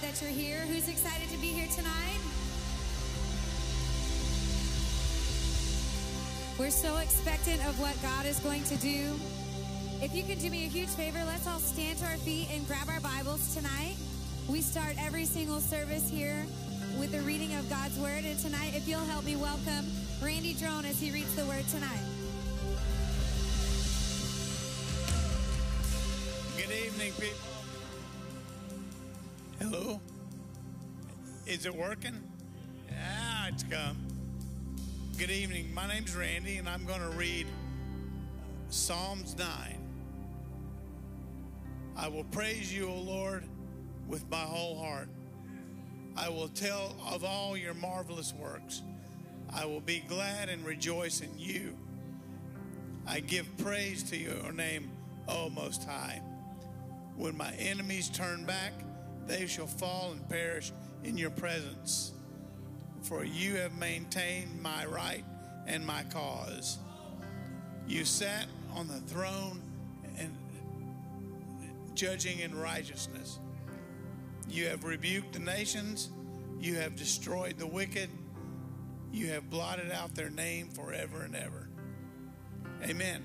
that you're here. Who's excited to be here tonight? We're so expectant of what God is going to do. If you can do me a huge favor, let's all stand to our feet and grab our Bibles tonight. We start every single service here with the reading of God's Word. And tonight, if you'll help me welcome Randy Drone as he reads the Word tonight. Good evening, people. Hello? Is it working? Yeah, it's come. Good evening. My name's Randy, and I'm going to read Psalms 9. I will praise you, O Lord, with my whole heart. I will tell of all your marvelous works. I will be glad and rejoice in you. I give praise to your name, O Most High. When my enemies turn back, they shall fall and perish in your presence. For you have maintained my right and my cause. You sat on the throne and judging in righteousness. You have rebuked the nations. You have destroyed the wicked. You have blotted out their name forever and ever. Amen.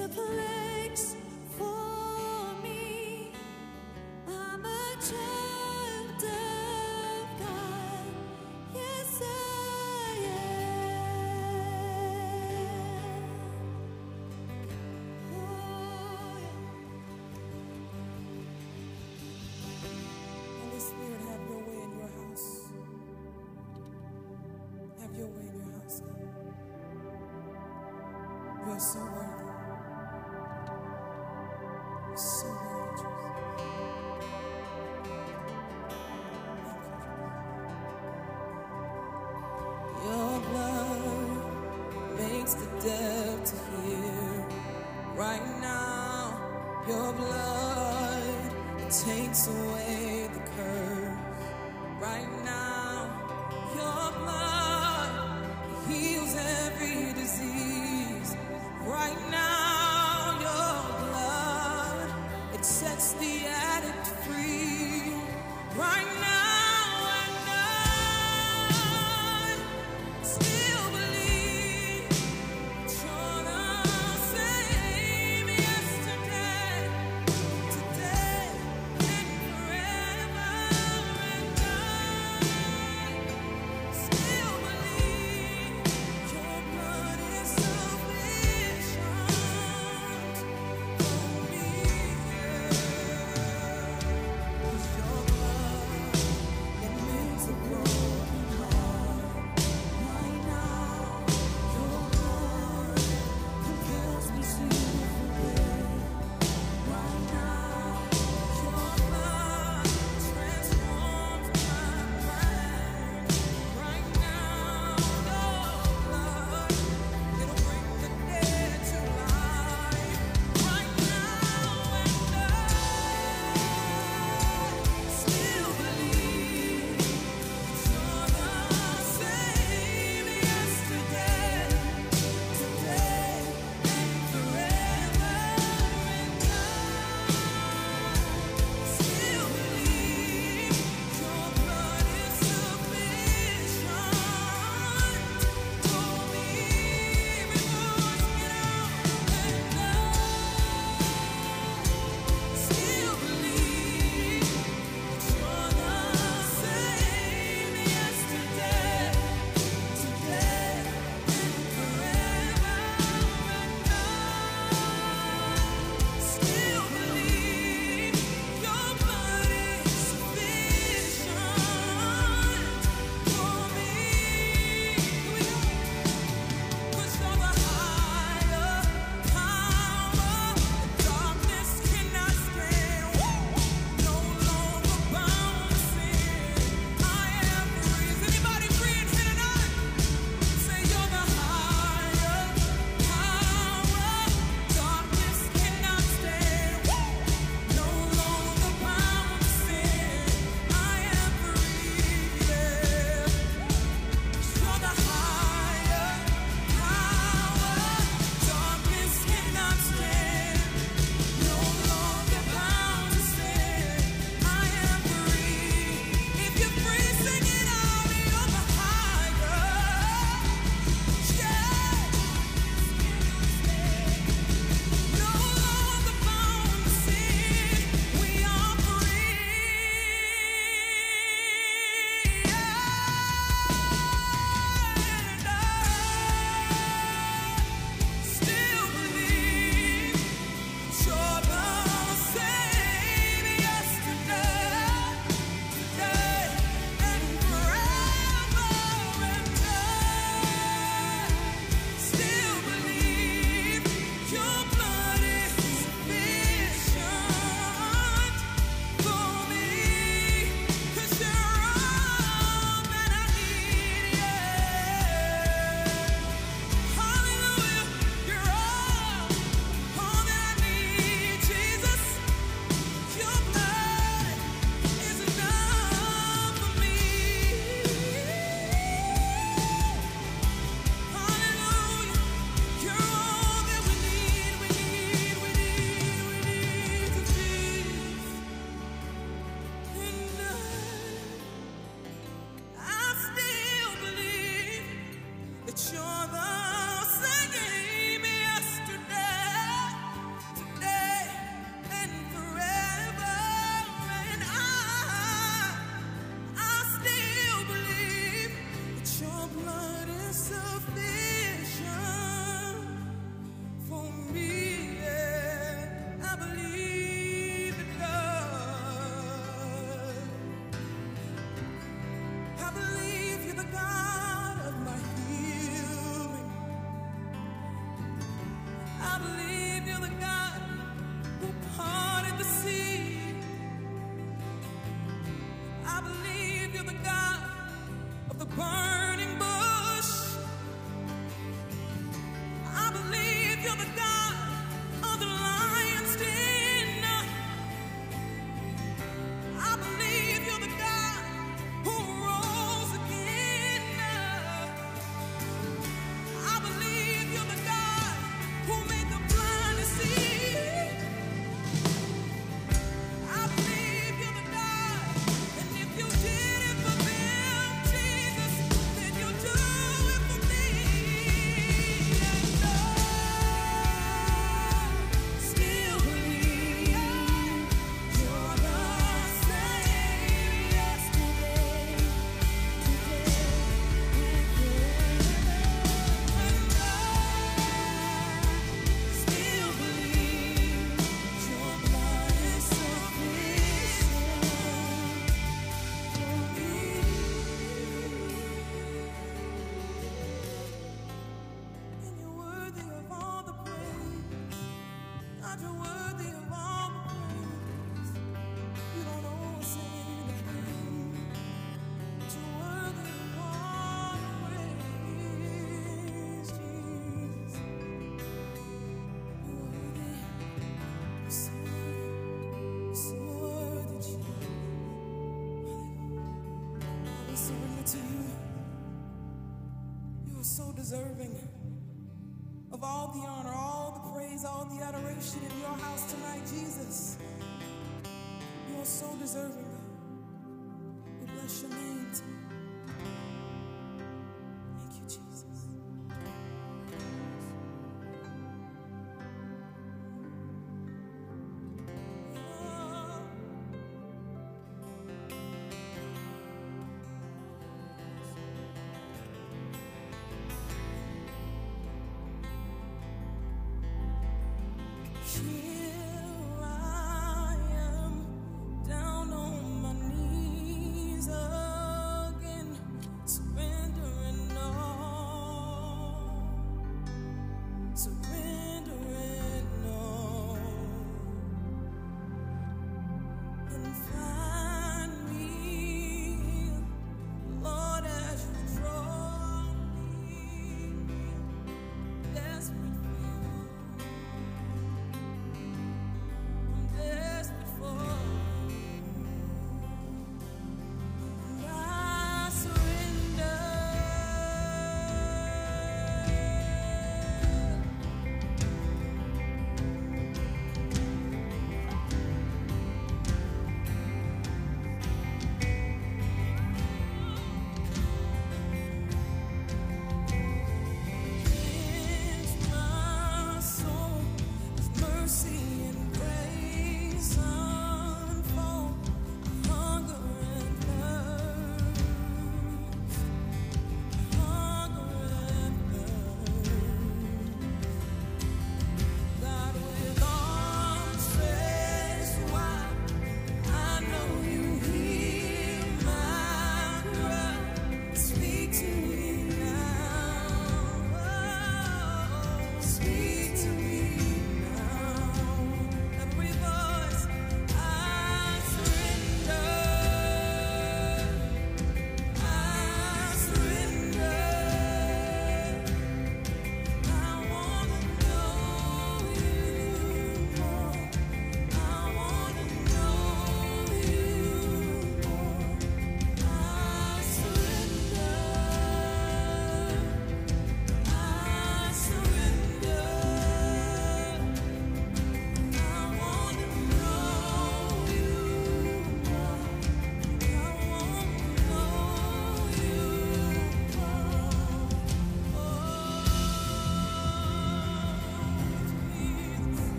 A place for me. I'm a child of God. Yes, I am. Oh, Holy Spirit, have your way in your house. Have your way in your house, You are so worthy. so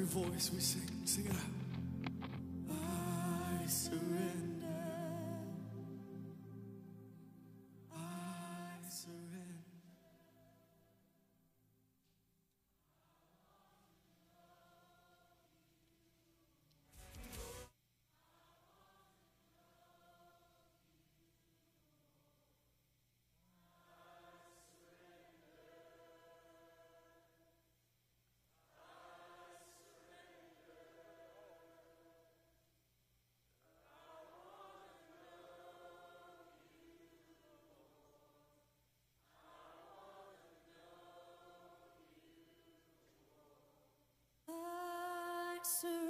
every voice we sing, sing it out. answer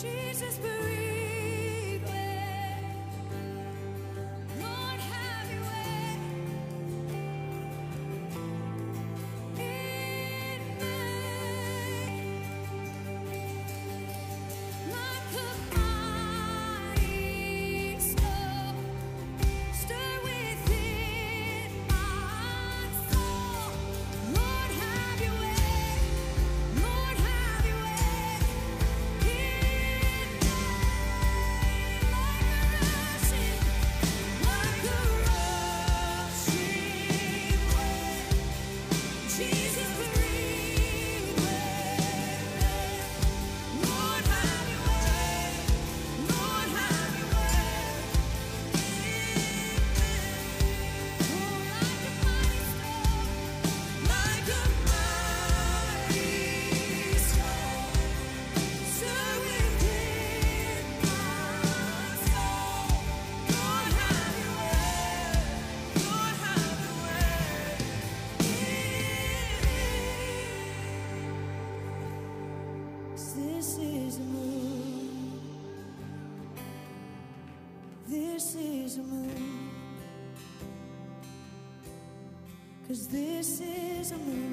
Jesus, breathe. amor.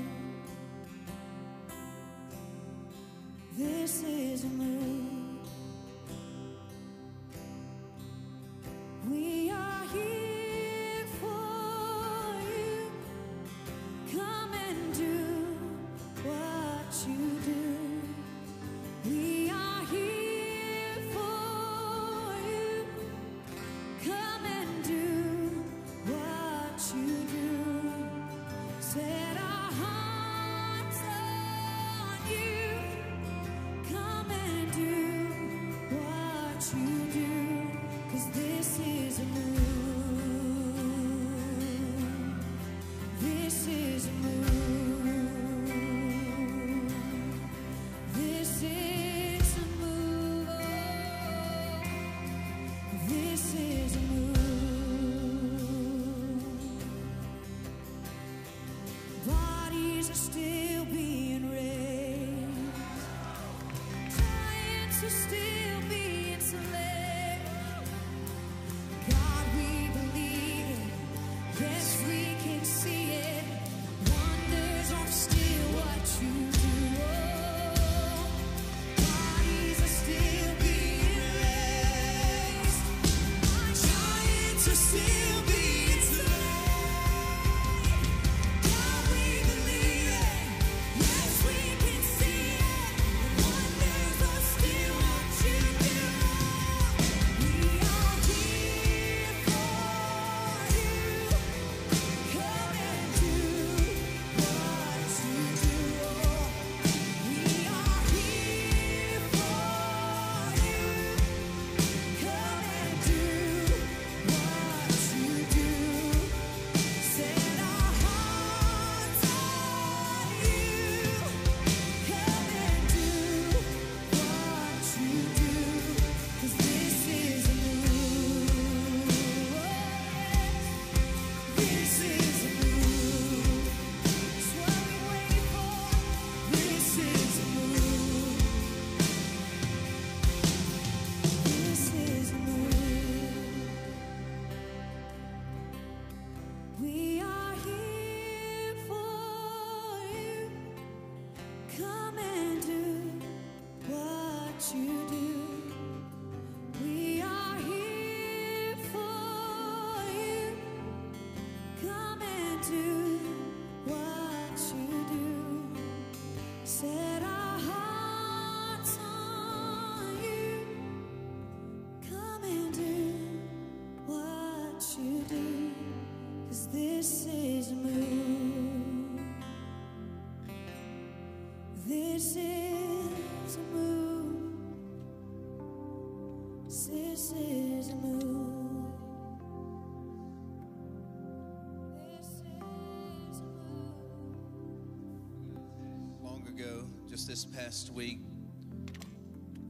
This past week,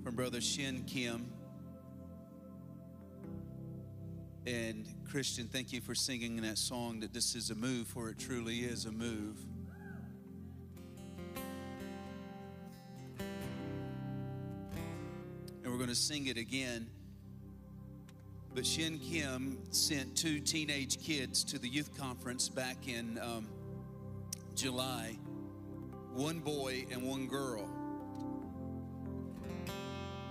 from Brother Shin Kim. And Christian, thank you for singing that song that this is a move, for it truly is a move. And we're going to sing it again. But Shin Kim sent two teenage kids to the youth conference back in um, July one boy and one girl.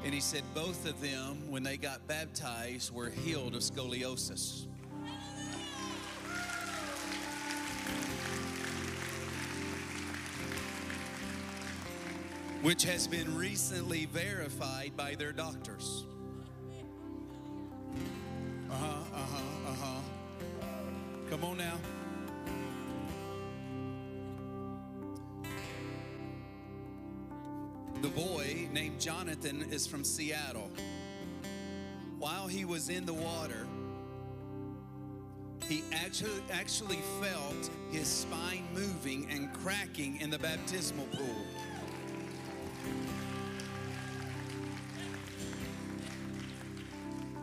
And he said both of them, when they got baptized, were healed of scoliosis. Which has been recently verified by their doctors. Is from Seattle. While he was in the water, he actually, actually felt his spine moving and cracking in the baptismal pool.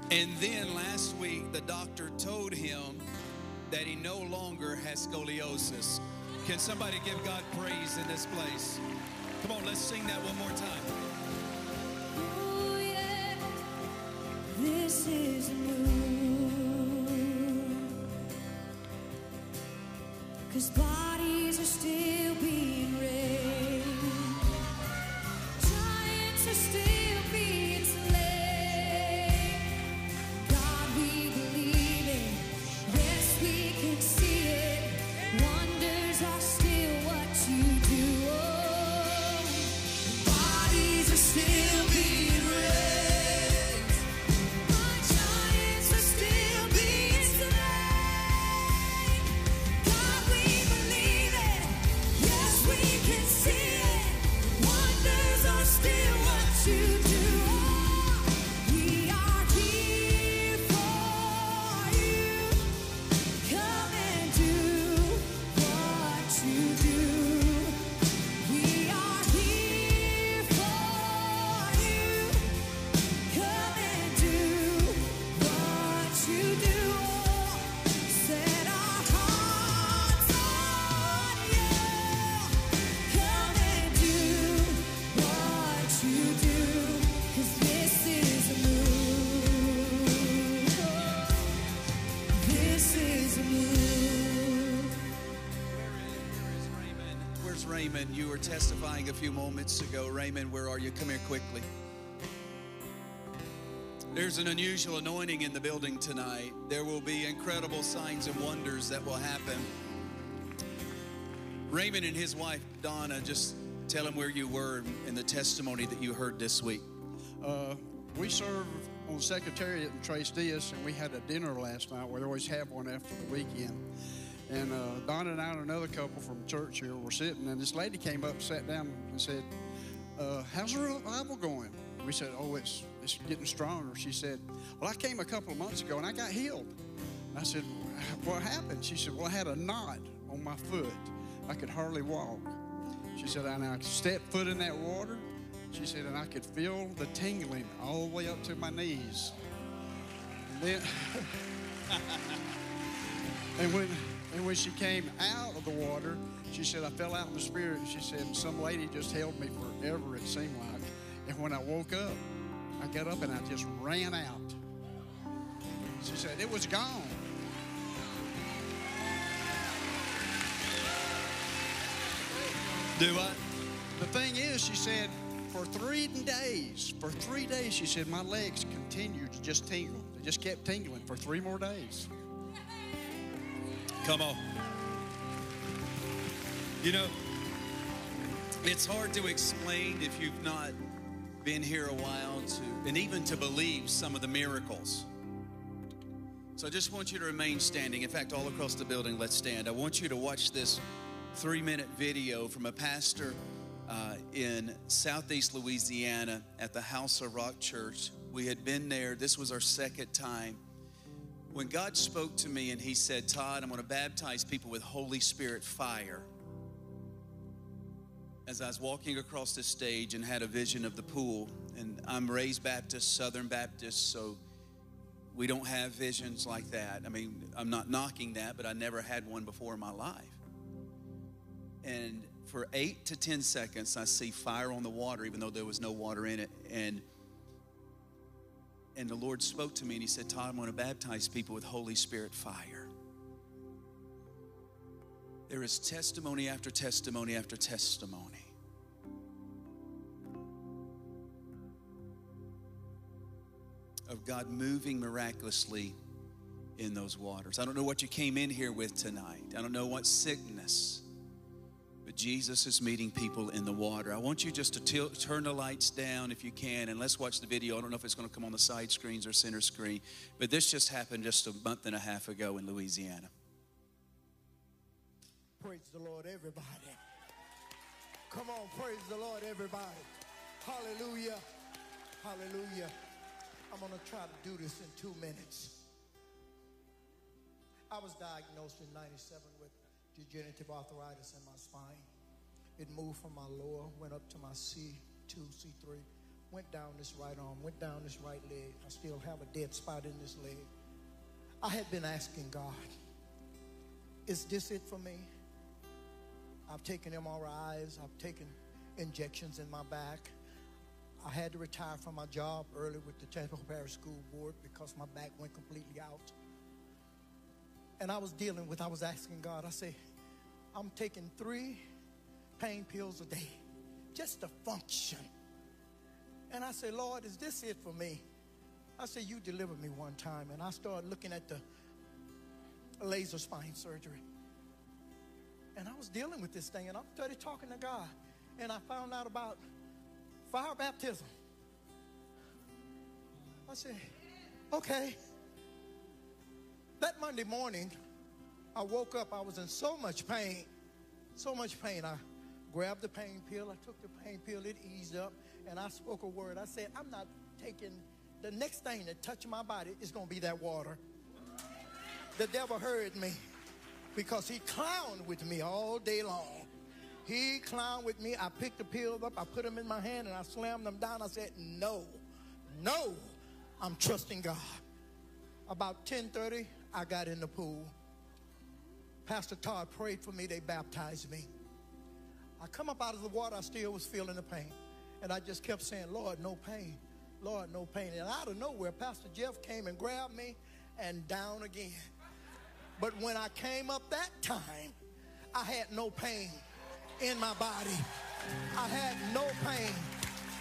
And then last week, the doctor told him that he no longer has scoliosis. Can somebody give God praise in this place? Come on, let's sing that one more time. Is move. Cause bodies are still Raymond? You were testifying a few moments ago. Raymond, where are you? Come here quickly. There's an unusual anointing in the building tonight. There will be incredible signs and wonders that will happen. Raymond and his wife, Donna, just tell them where you were and the testimony that you heard this week. Uh, we serve on Secretariat in Tres Dias, and we had a dinner last night. We always have one after the weekend. And uh, Donna and I and another couple from church here were sitting, and this lady came up, sat down, and said, uh, "How's the revival going?" We said, "Oh, it's it's getting stronger." She said, "Well, I came a couple of months ago, and I got healed." I said, "What happened?" She said, "Well, I had a knot on my foot. I could hardly walk." She said, "And I stepped foot in that water." She said, "And I could feel the tingling all the way up to my knees." And then, and when and when she came out of the water, she said, "I fell out in the spirit." She said, "Some lady just held me forever. It seemed like." And when I woke up, I got up and I just ran out. She said, "It was gone." Do what? The thing is, she said, for three days, for three days, she said, my legs continued to just tingle. They just kept tingling for three more days. Come on. You know, it's hard to explain if you've not been here a while to, and even to believe some of the miracles. So I just want you to remain standing. In fact, all across the building, let's stand. I want you to watch this three minute video from a pastor uh, in southeast Louisiana at the House of Rock Church. We had been there, this was our second time. When God spoke to me and He said, Todd, I'm going to baptize people with Holy Spirit fire. As I was walking across the stage and had a vision of the pool, and I'm raised Baptist, Southern Baptist, so we don't have visions like that. I mean, I'm not knocking that, but I never had one before in my life. And for eight to 10 seconds, I see fire on the water, even though there was no water in it. And and the Lord spoke to me and He said, Todd, I'm going to baptize people with Holy Spirit fire. There is testimony after testimony after testimony. Of God moving miraculously in those waters. I don't know what you came in here with tonight. I don't know what sickness, but Jesus is meeting people in the water. I want you just to til- turn the lights down if you can, and let's watch the video. I don't know if it's going to come on the side screens or center screen, but this just happened just a month and a half ago in Louisiana. Praise the Lord, everybody. Come on, praise the Lord, everybody. Hallelujah. Hallelujah. I'm going to try to do this in two minutes. I was diagnosed in 97 with degenerative arthritis in my spine. It moved from my lower, went up to my C2, C3, went down this right arm, went down this right leg. I still have a dead spot in this leg. I had been asking God, is this it for me? I've taken MRIs, I've taken injections in my back. I had to retire from my job early with the Temple Parish School Board because my back went completely out. And I was dealing with, I was asking God, I say, I'm taking three pain pills a day just to function. And I said, Lord, is this it for me? I said, You delivered me one time. And I started looking at the laser spine surgery. And I was dealing with this thing, and I started talking to God. And I found out about fire baptism. I said, okay. That Monday morning, I woke up, I was in so much pain, so much pain. I grabbed the pain pill, I took the pain pill, it eased up, and I spoke a word. I said, I'm not taking the next thing that touched my body is going to be that water. The devil heard me because he clowned with me all day long. He clowned with me. I picked the pills up, I put them in my hand, and I slammed them down. I said, No, no, I'm trusting God. About 10:30, I got in the pool. Pastor Todd prayed for me. They baptized me. I come up out of the water. I still was feeling the pain, and I just kept saying, "Lord, no pain, Lord, no pain." And out of nowhere, Pastor Jeff came and grabbed me, and down again. But when I came up that time, I had no pain in my body. I had no pain.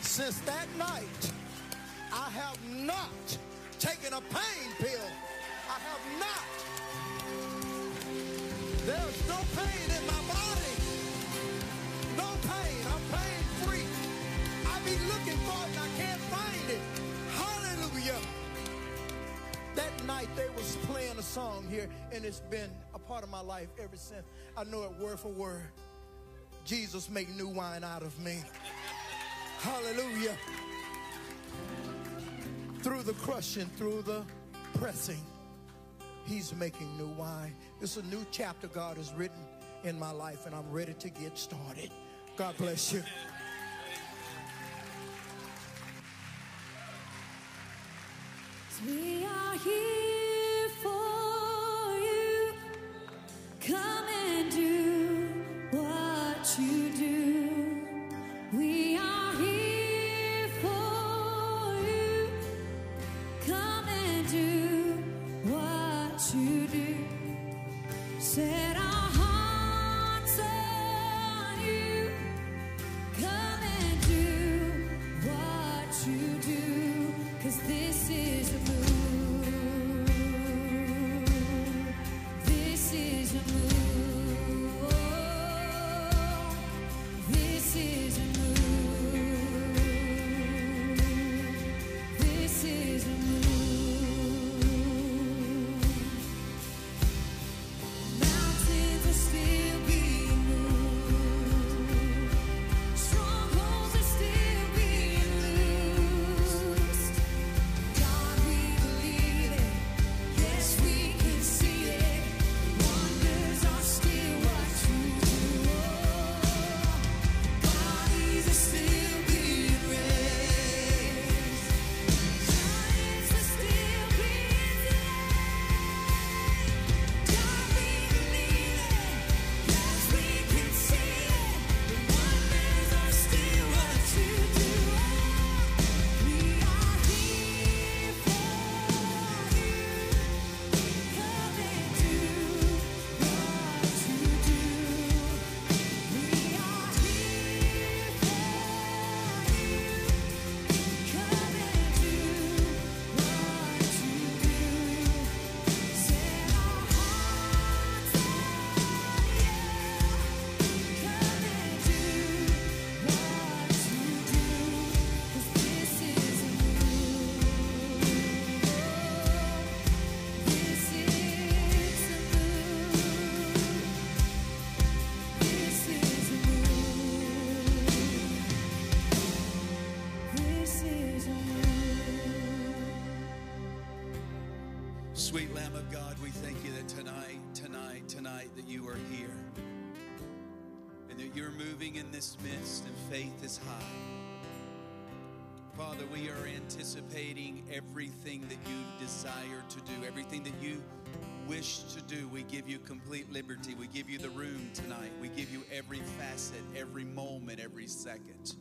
Since that night, I have not taken a pain pill. I have not. There's no pain in my body. No pain. I'm pain free. I be looking for it and I can't find it. Hallelujah. That night they was playing a song here, and it's been a part of my life ever since. I know it word for word. Jesus make new wine out of me. Hallelujah. Through the crushing, through the pressing, He's making new wine. It's a new chapter God has written in my life, and I'm ready to get started. God bless you. We are here for you. Come and do what you that you're moving in this midst and faith is high. Father, we are anticipating everything that you desire to do, everything that you wish to do. We give you complete liberty. We give you the room tonight. We give you every facet, every moment, every second.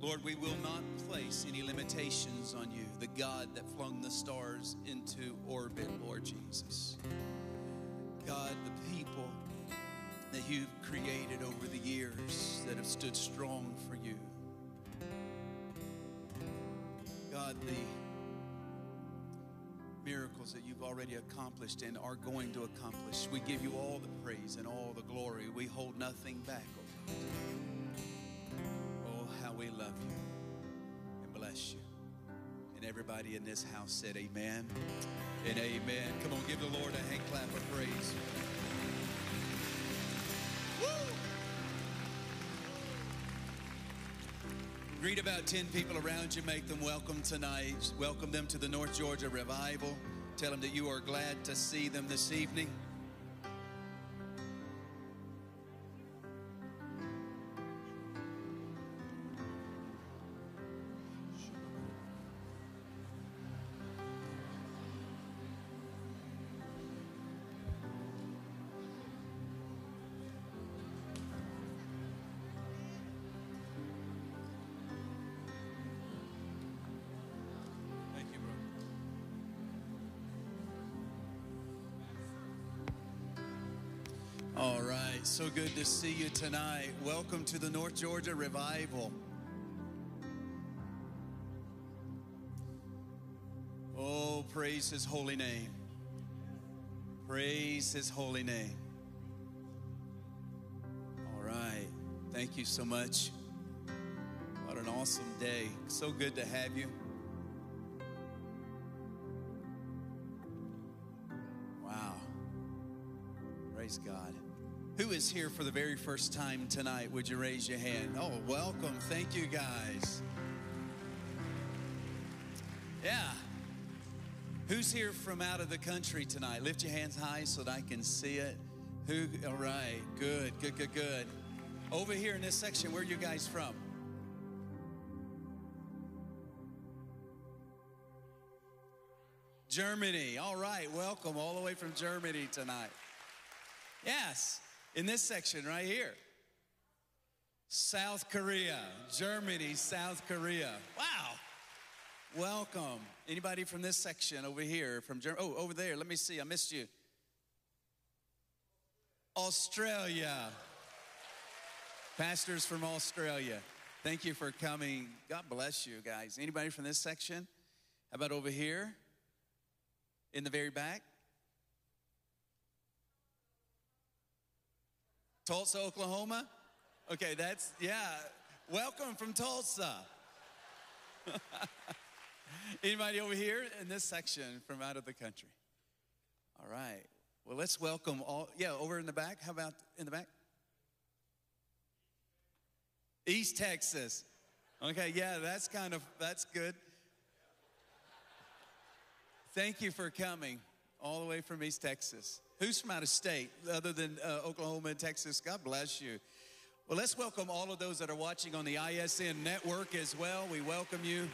Lord, we will not place any limitations on you, the God that flung the stars into orbit, Lord Jesus. God, the people that you've created over the years that have stood strong for you. God, the miracles that you've already accomplished and are going to accomplish. We give you all the praise and all the glory. We hold nothing back, oh God. Oh, how we love you and bless you. And everybody in this house said amen and amen. Come on, give the Lord a hand clap of praise. Greet about 10 people around you. Make them welcome tonight. Welcome them to the North Georgia Revival. Tell them that you are glad to see them this evening. So good to see you tonight. Welcome to the North Georgia Revival. Oh, praise his holy name. Praise his holy name. All right. Thank you so much. What an awesome day. So good to have you. Wow. Praise God. Is here for the very first time tonight? Would you raise your hand? Oh, welcome. Thank you, guys. Yeah. Who's here from out of the country tonight? Lift your hands high so that I can see it. Who? All right. Good, good, good, good. Over here in this section, where are you guys from? Germany. All right. Welcome all the way from Germany tonight. Yes, in this section right here. South Korea, Germany, South Korea. Wow. Welcome. Anybody from this section over here from Germany? Oh, over there. Let me see. I missed you. Australia. Pastors from Australia. Thank you for coming. God bless you guys. Anybody from this section? How about over here? In the very back? Tulsa, Oklahoma? Okay, that's, yeah. Welcome from Tulsa. Anybody over here in this section from out of the country? All right. Well, let's welcome all. Yeah, over in the back. How about in the back? East Texas. Okay, yeah, that's kind of, that's good. Thank you for coming all the way from East Texas. Who's from out of state other than uh, Oklahoma and Texas? God bless you. Well, let's welcome all of those that are watching on the ISN network as well. We welcome you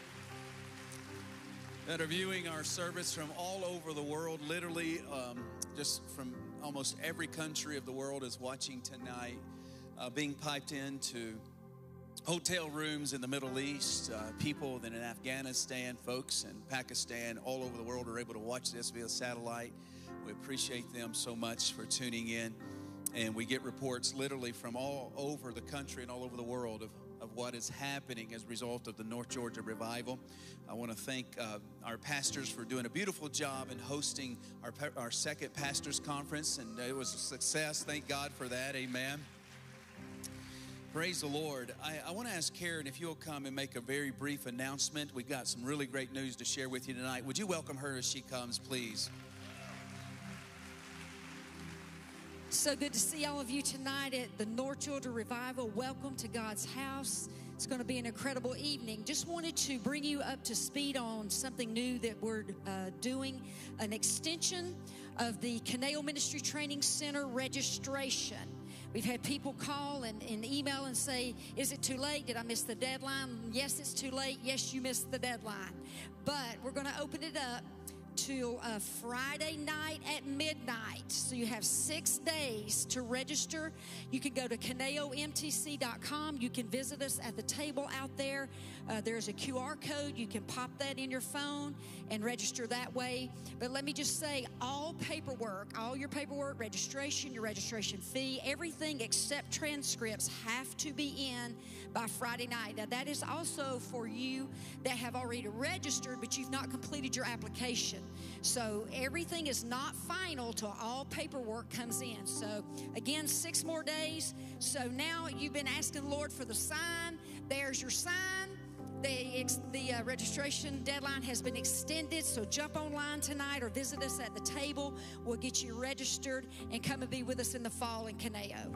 that are viewing our service from all over the world, literally um, just from almost every country of the world is watching tonight, uh, being piped into hotel rooms in the Middle East, uh, people that in Afghanistan, folks in Pakistan, all over the world are able to watch this via satellite. We appreciate them so much for tuning in. And we get reports literally from all over the country and all over the world of, of what is happening as a result of the North Georgia revival. I want to thank uh, our pastors for doing a beautiful job in hosting our, our second pastors conference, and it was a success. Thank God for that. Amen. Praise the Lord. I, I want to ask Karen if you'll come and make a very brief announcement. We've got some really great news to share with you tonight. Would you welcome her as she comes, please? So good to see all of you tonight at the North Georgia Revival. Welcome to God's house. It's going to be an incredible evening. Just wanted to bring you up to speed on something new that we're uh, doing an extension of the Caneo Ministry Training Center registration. We've had people call and, and email and say, Is it too late? Did I miss the deadline? Yes, it's too late. Yes, you missed the deadline. But we're going to open it up till uh, Friday night at midnight. So you have six days to register. You can go to caneomtc.com. You can visit us at the table out there. Uh, there's a QR code. You can pop that in your phone and register that way. But let me just say all paperwork, all your paperwork, registration, your registration fee, everything except transcripts have to be in by Friday night. Now, that is also for you that have already registered, but you've not completed your application. So everything is not final till all paperwork comes in. So again, six more days. So now you've been asking the Lord for the sign. There's your sign. The, the uh, registration deadline has been extended, so jump online tonight or visit us at the table. We'll get you registered and come and be with us in the fall in Caneo.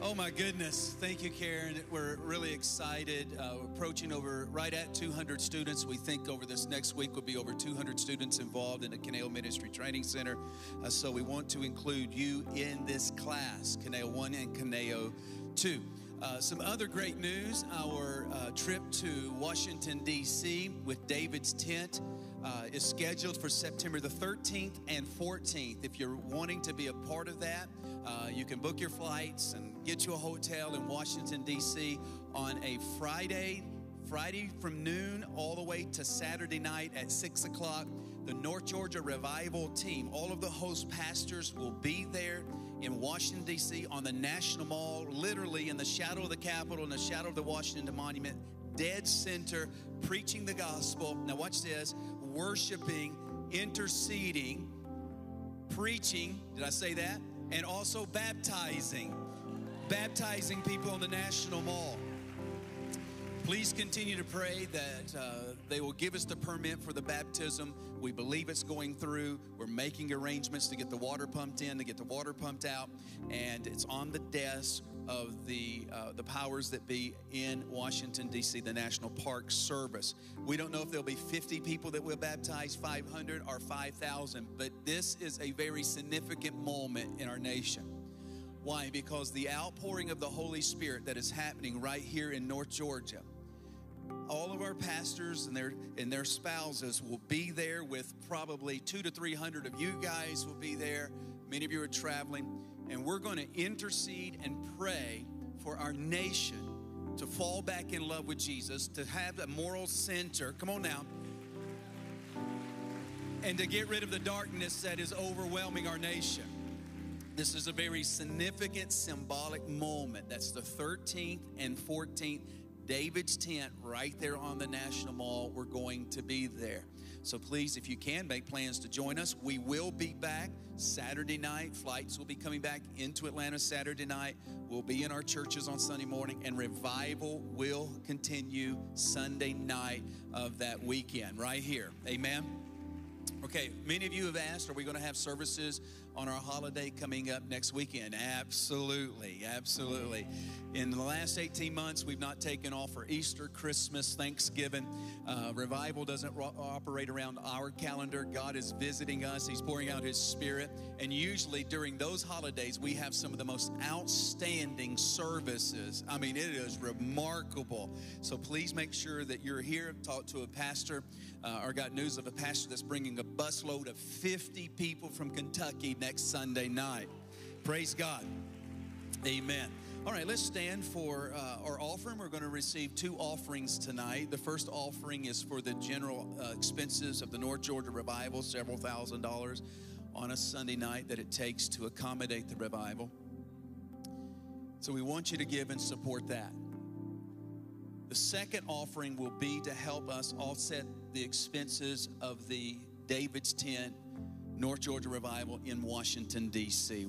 Oh my goodness. Thank you, Karen. We're really excited. Uh, we're approaching over right at 200 students. We think over this next week will be over 200 students involved in the Caneo Ministry Training Center. Uh, so we want to include you in this class, Caneo 1 and Caneo 2. Uh, some other great news our uh, trip to Washington, D.C. with David's Tent uh, is scheduled for September the 13th and 14th. If you're wanting to be a part of that, uh, you can book your flights and get you a hotel in Washington, D.C. on a Friday, Friday from noon all the way to Saturday night at 6 o'clock. The North Georgia Revival team, all of the host pastors will be there in Washington, D.C. on the National Mall, literally in the shadow of the Capitol, in the shadow of the Washington Monument dead center, preaching the gospel. Now, watch this worshiping, interceding, preaching. Did I say that? And also baptizing. Baptizing people on the National Mall. Please continue to pray that uh, they will give us the permit for the baptism. We believe it's going through. We're making arrangements to get the water pumped in, to get the water pumped out, and it's on the desk of the uh, the powers that be in Washington D.C. The National Park Service. We don't know if there'll be 50 people that will baptize, 500 or 5,000, but this is a very significant moment in our nation. Why? Because the outpouring of the Holy Spirit that is happening right here in North Georgia all of our pastors and their and their spouses will be there with probably two to three hundred of you guys will be there. Many of you are traveling. And we're going to intercede and pray for our nation to fall back in love with jesus to have a moral center. Come on now. And to get rid of the darkness that is overwhelming our nation. This is a very significant symbolic moment. That's the 13th and 14th David's tent right there on the National Mall. We're going to be there. So please, if you can, make plans to join us. We will be back Saturday night. Flights will be coming back into Atlanta Saturday night. We'll be in our churches on Sunday morning, and revival will continue Sunday night of that weekend right here. Amen. Okay, many of you have asked, are we going to have services on our holiday coming up next weekend? Absolutely, absolutely. In the last 18 months, we've not taken off for Easter, Christmas, Thanksgiving. Uh, revival doesn't ro- operate around our calendar. God is visiting us, He's pouring out His Spirit. And usually during those holidays, we have some of the most outstanding services. I mean, it is remarkable. So please make sure that you're here. Talk to a pastor uh, or got news of a pastor that's bringing a busload of 50 people from Kentucky next Sunday night. Praise God. Amen. All right, let's stand for uh, our offering. We're going to receive two offerings tonight. The first offering is for the general uh, expenses of the North Georgia revival, several thousand dollars on a Sunday night that it takes to accommodate the revival. So we want you to give and support that. The second offering will be to help us offset the expenses of the David's Tent North Georgia Revival in Washington, D.C.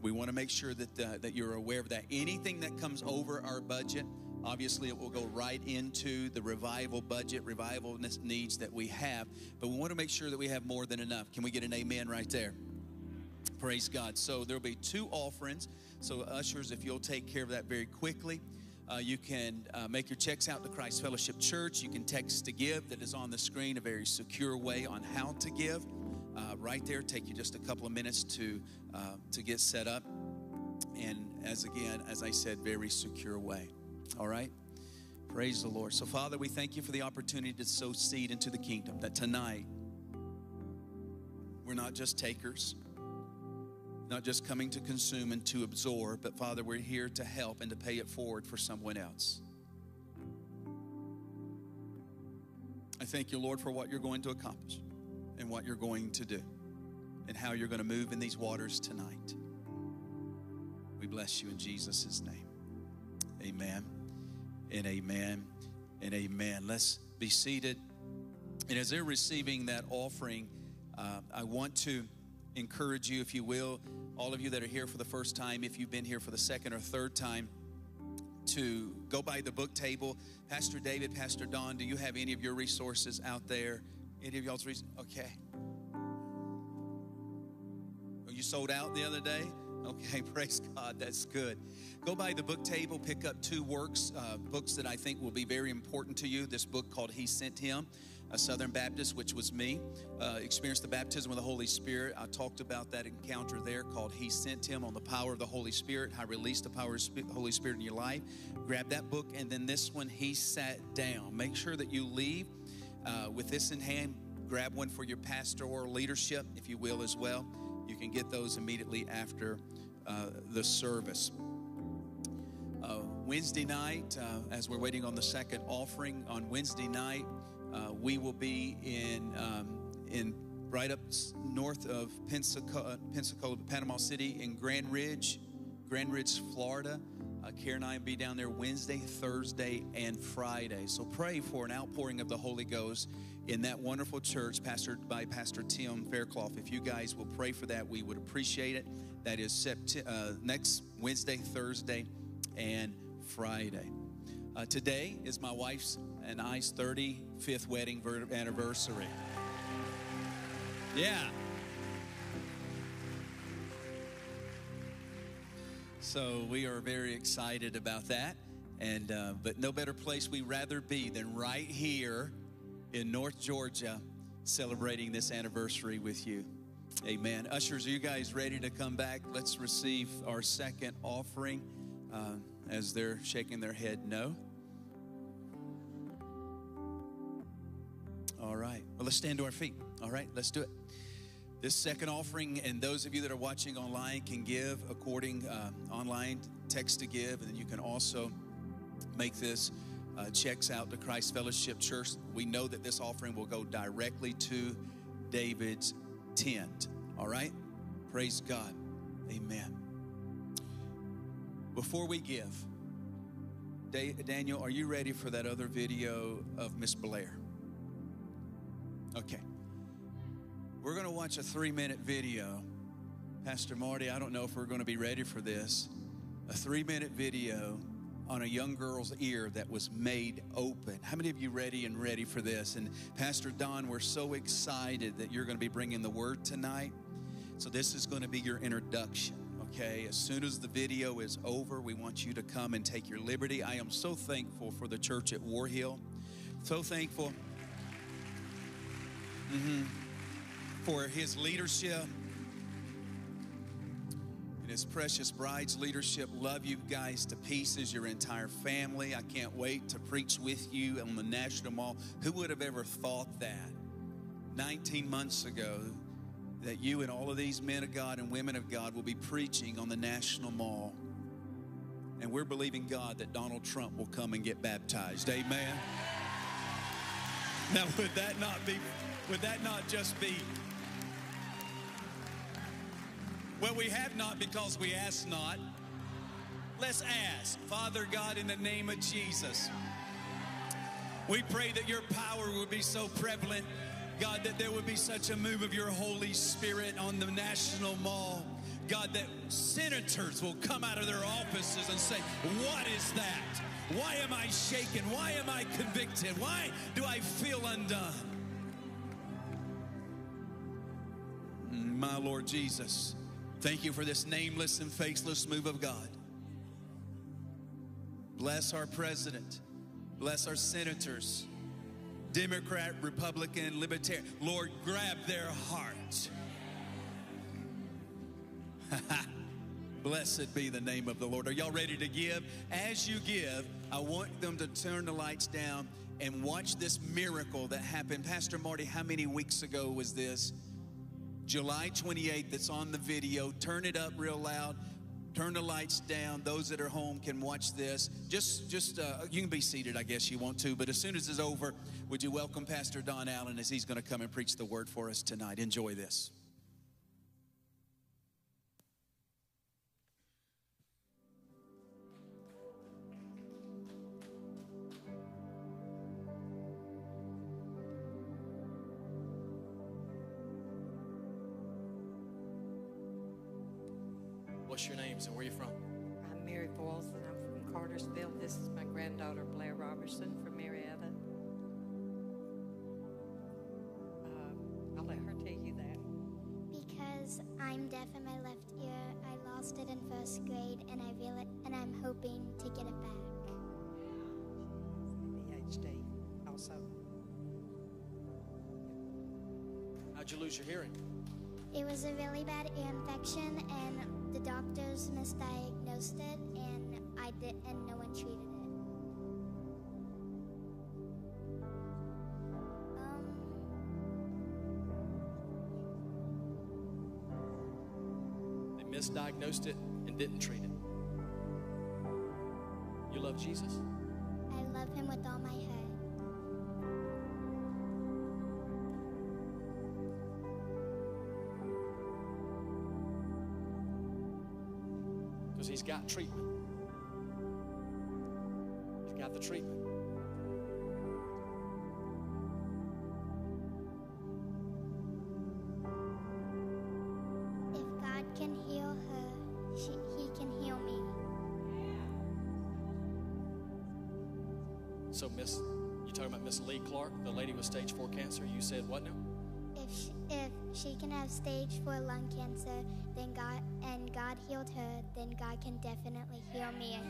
We want to make sure that, that you're aware of that. Anything that comes over our budget, obviously, it will go right into the revival budget, revival needs that we have. But we want to make sure that we have more than enough. Can we get an amen right there? Praise God. So there'll be two offerings. So, ushers, if you'll take care of that very quickly. Uh, you can uh, make your checks out to Christ Fellowship Church. You can text to give that is on the screen, a very secure way on how to give. Uh, right there, take you just a couple of minutes to uh, to get set up, and as again, as I said, very secure way. All right. Praise the Lord. So, Father, we thank you for the opportunity to sow seed into the kingdom. That tonight we're not just takers, not just coming to consume and to absorb, but Father, we're here to help and to pay it forward for someone else. I thank you, Lord, for what you're going to accomplish and what you're going to do and how you're going to move in these waters tonight. We bless you in Jesus' name. Amen and amen and amen. Let's be seated. And as they're receiving that offering, uh, I want to encourage you, if you will, all of you that are here for the first time, if you've been here for the second or third time, to go by the book table. Pastor David, Pastor Don, do you have any of your resources out there? Any of y'all's reasons? Okay. Oh, you sold out the other day? Okay, praise God. That's good. Go by the book table, pick up two works, uh, books that I think will be very important to you. This book called He Sent Him, a Southern Baptist, which was me, uh, experienced the baptism of the Holy Spirit. I talked about that encounter there called He Sent Him on the power of the Holy Spirit, how release the power of the Holy Spirit in your life. Grab that book, and then this one, He Sat Down. Make sure that you leave uh, with this in hand. Grab one for your pastoral leadership, if you will, as well. You can get those immediately after uh, the service. Uh, Wednesday night, uh, as we're waiting on the second offering, on Wednesday night, uh, we will be in um, in right up north of Pensacola, Pensacola, Panama City, in Grand Ridge, Grand Ridge, Florida. Uh, Karen and I will be down there Wednesday, Thursday, and Friday. So pray for an outpouring of the Holy Ghost in that wonderful church, pastored by Pastor Tim Fairclough. If you guys will pray for that, we would appreciate it. That is sept- uh, next Wednesday, Thursday, and Friday. Uh, today is my wife's and I's 35th wedding anniversary. Yeah. So we are very excited about that, and uh, but no better place we'd rather be than right here in North Georgia, celebrating this anniversary with you. Amen. Ushers, are you guys ready to come back? Let's receive our second offering. Uh, as they're shaking their head, no. All right. Well, let's stand to our feet. All right, let's do it. This second offering, and those of you that are watching online can give according uh, online, text to give, and then you can also make this uh, checks out to Christ Fellowship Church. We know that this offering will go directly to David's tent. All right? Praise God. Amen. Before we give, Daniel, are you ready for that other video of Miss Blair? Okay. We're going to watch a three minute video. Pastor Marty, I don't know if we're going to be ready for this. A three minute video on a young girl's ear that was made open. How many of you ready and ready for this? And Pastor Don, we're so excited that you're going to be bringing the word tonight. So this is going to be your introduction. Okay, as soon as the video is over, we want you to come and take your liberty. I am so thankful for the church at War Hill. So thankful mhm, for his leadership and his precious bride's leadership. Love you guys to pieces, your entire family. I can't wait to preach with you on the National Mall. Who would have ever thought that 19 months ago that you and all of these men of God and women of God will be preaching on the National Mall? And we're believing God that Donald Trump will come and get baptized. Amen. Now, would that not be, would that not just be well, we have not because we ask not. Let's ask. Father God, in the name of Jesus, we pray that your power would be so prevalent, God, that there would be such a move of your Holy Spirit on the National Mall. God, that senators will come out of their offices and say, What is that? Why am I shaken? Why am I convicted? Why do I feel undone? My Lord Jesus, thank you for this nameless and faceless move of God. Bless our president. Bless our senators. Democrat, Republican, Libertarian. Lord, grab their heart. Blessed be the name of the Lord. Are y'all ready to give? As you give, I want them to turn the lights down and watch this miracle that happened. Pastor Marty, how many weeks ago was this? July 28th, that's on the video. Turn it up real loud. Turn the lights down. Those that are home can watch this. Just, just uh, you can be seated, I guess you want to. But as soon as it's over, would you welcome Pastor Don Allen as he's going to come and preach the word for us tonight? Enjoy this. Names and where are you from? I'm Mary Boyles and I'm from Cartersville. This is my granddaughter Blair Robertson from Marietta. Uh, I'll let her tell you that. Because I'm deaf in my left ear, I lost it in first grade, and I feel it, and I'm hoping to get it back. ADHD also. How'd you lose your hearing? It was a really bad ear infection, and the doctors misdiagnosed it, and I did, and no one treated it. Um, They misdiagnosed it and didn't treat it. You love Jesus? I love him with all my heart. He's got treatment. have got the treatment. If God can heal her, she, He can heal me. So, Miss, you talking about Miss Lee Clark, the lady with stage four cancer? You said what now? She, can have stage four lung cancer, then God and God healed her, then God can definitely heal me.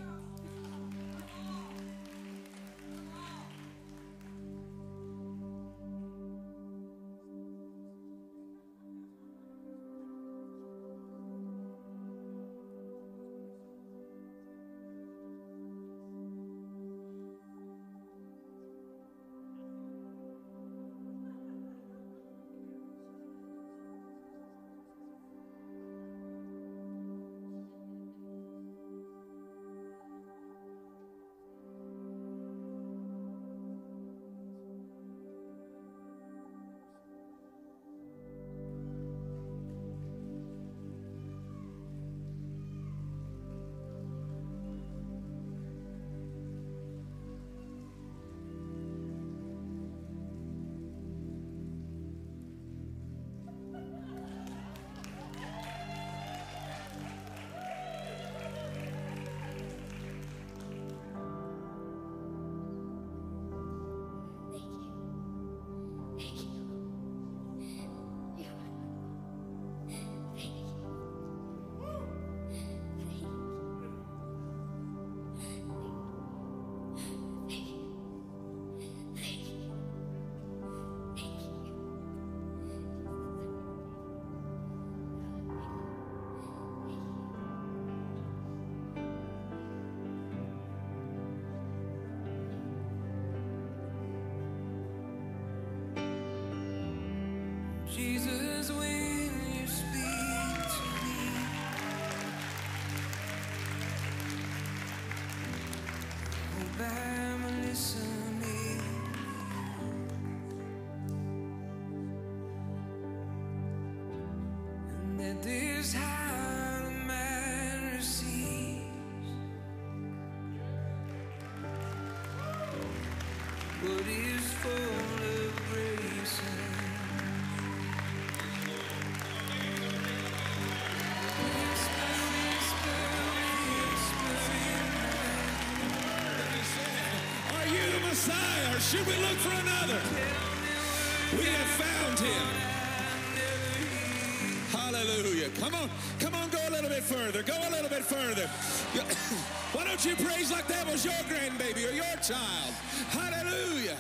Don't you like that was your grandbaby or your child? Hallelujah.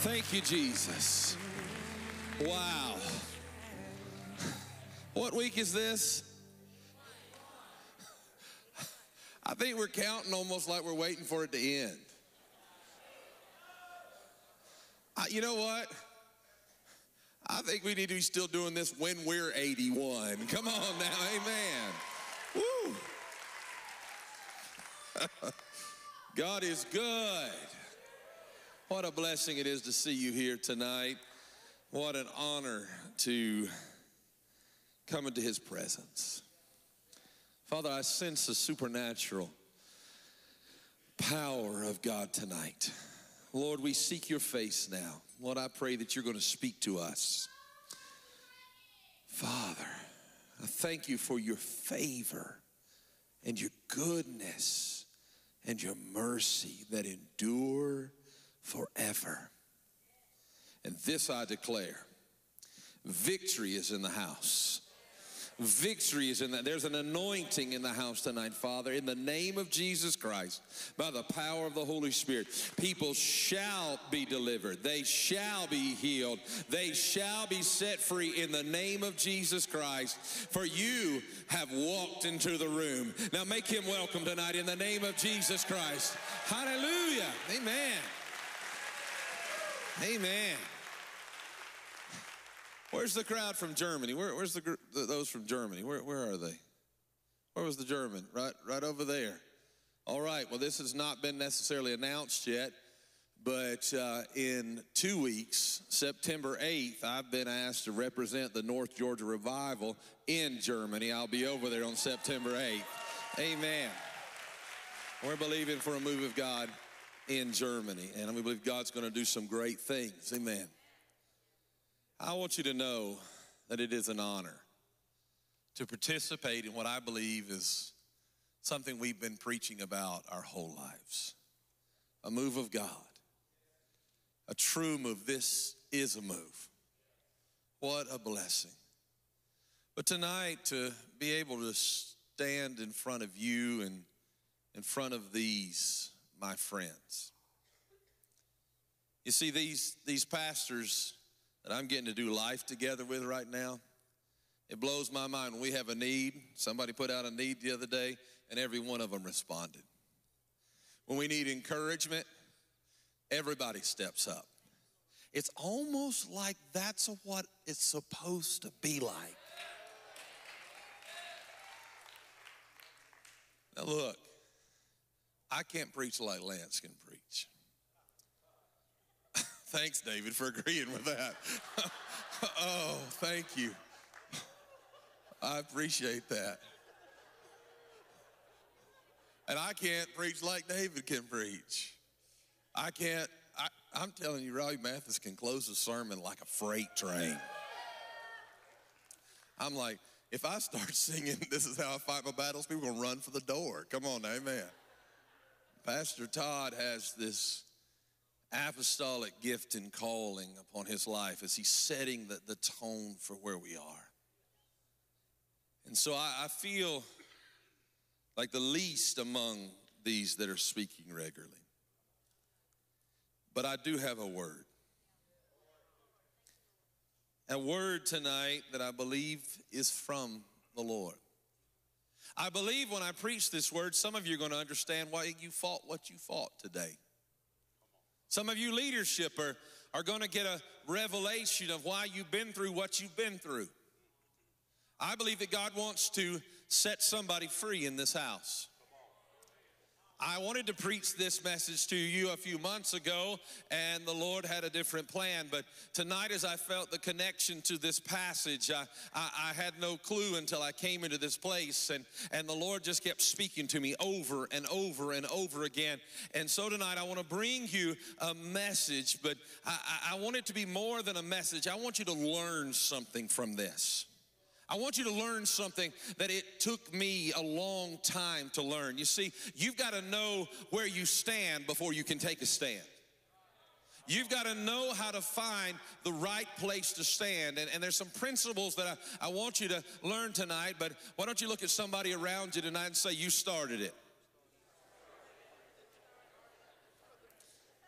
Thank you, Jesus. Wow. What week is this? I think we're counting almost like we're waiting for it to end. I, you know what? I think we need to be still doing this when we're 81. Come on now, amen. Woo! God is good. What a blessing it is to see you here tonight. What an honor to come into his presence. Father, I sense the supernatural power of God tonight. Lord, we seek your face now. Lord, I pray that you're going to speak to us. Father, I thank you for your favor and your goodness and your mercy that endure forever. And this I declare victory is in the house. Victory is in that. There's an anointing in the house tonight, Father, in the name of Jesus Christ, by the power of the Holy Spirit. People shall be delivered, they shall be healed, they shall be set free in the name of Jesus Christ. For you have walked into the room. Now make him welcome tonight in the name of Jesus Christ. Hallelujah. Amen. Amen. Where's the crowd from Germany? Where, where's the, gr- th- those from Germany? Where, where are they? Where was the German? Right, right over there. All right. Well, this has not been necessarily announced yet, but uh, in two weeks, September 8th, I've been asked to represent the North Georgia Revival in Germany. I'll be over there on September 8th. Amen. We're believing for a move of God in Germany, and we believe God's going to do some great things. Amen. I want you to know that it is an honor to participate in what I believe is something we've been preaching about our whole lives a move of God, a true move. This is a move. What a blessing. But tonight, to be able to stand in front of you and in front of these, my friends. You see, these, these pastors that I'm getting to do life together with right now, it blows my mind. When we have a need, somebody put out a need the other day, and every one of them responded. When we need encouragement, everybody steps up. It's almost like that's what it's supposed to be like. Now, look, I can't preach like Lance can preach. Thanks, David, for agreeing with that. oh, thank you. I appreciate that. And I can't preach like David can preach. I can't, I, I'm telling you, Robbie Mathis can close a sermon like a freight train. I'm like, if I start singing, This is how I fight my battles, people are gonna run for the door. Come on, amen. Pastor Todd has this apostolic gift and calling upon his life as he's setting the, the tone for where we are. And so I, I feel like the least among these that are speaking regularly. But I do have a word. A word tonight that I believe is from the Lord. I believe when I preach this word, some of you are going to understand why you fought what you fought today. Some of you leadership are, are going to get a revelation of why you've been through what you've been through. I believe that God wants to set somebody free in this house. I wanted to preach this message to you a few months ago, and the Lord had a different plan. But tonight, as I felt the connection to this passage, I, I, I, had no clue until I came into this place, and, and the Lord just kept speaking to me over and over and over again. And so tonight, I want to bring you a message, but I, I want it to be more than a message. I want you to learn something from this. I want you to learn something that it took me a long time to learn. You see, you've got to know where you stand before you can take a stand. You've got to know how to find the right place to stand. And, and there's some principles that I, I want you to learn tonight, but why don't you look at somebody around you tonight and say, You started it.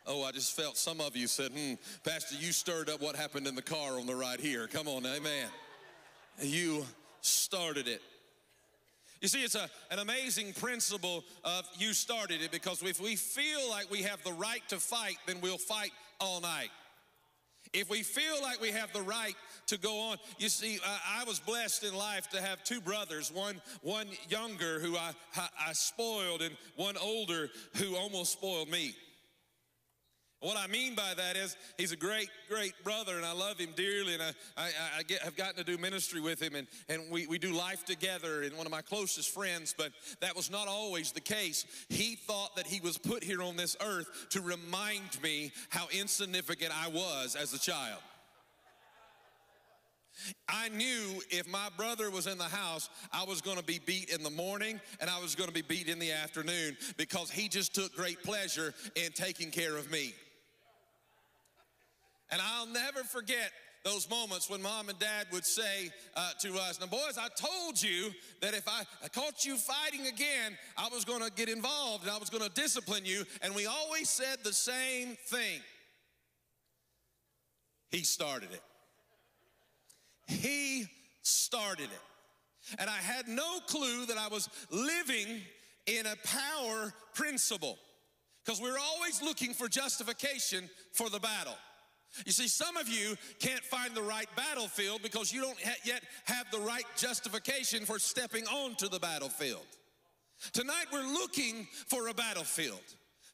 Oh, I just felt some of you said, hmm, Pastor, you stirred up what happened in the car on the right here. Come on, amen. You started it. You see, it's a, an amazing principle of you started it because if we feel like we have the right to fight, then we'll fight all night. If we feel like we have the right to go on, you see, I, I was blessed in life to have two brothers, one one younger who I, I, I spoiled, and one older who almost spoiled me. What I mean by that is he's a great, great brother, and I love him dearly, and I, I, I get, have gotten to do ministry with him, and, and we, we do life together, and one of my closest friends, but that was not always the case. He thought that he was put here on this earth to remind me how insignificant I was as a child. I knew if my brother was in the house, I was going to be beat in the morning and I was going to be beat in the afternoon because he just took great pleasure in taking care of me. And I'll never forget those moments when mom and dad would say uh, to us, Now, boys, I told you that if I, I caught you fighting again, I was going to get involved and I was going to discipline you. And we always said the same thing. He started it. He started it. And I had no clue that I was living in a power principle because we're always looking for justification for the battle. You see, some of you can't find the right battlefield because you don't ha- yet have the right justification for stepping onto the battlefield. Tonight, we're looking for a battlefield.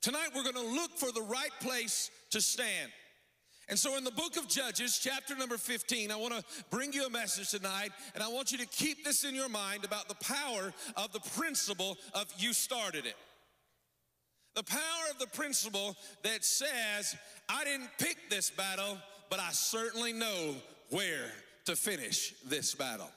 Tonight, we're going to look for the right place to stand. And so, in the book of Judges, chapter number 15, I want to bring you a message tonight, and I want you to keep this in your mind about the power of the principle of you started it. The power of the principle that says, I didn't pick this battle, but I certainly know where to finish this battle.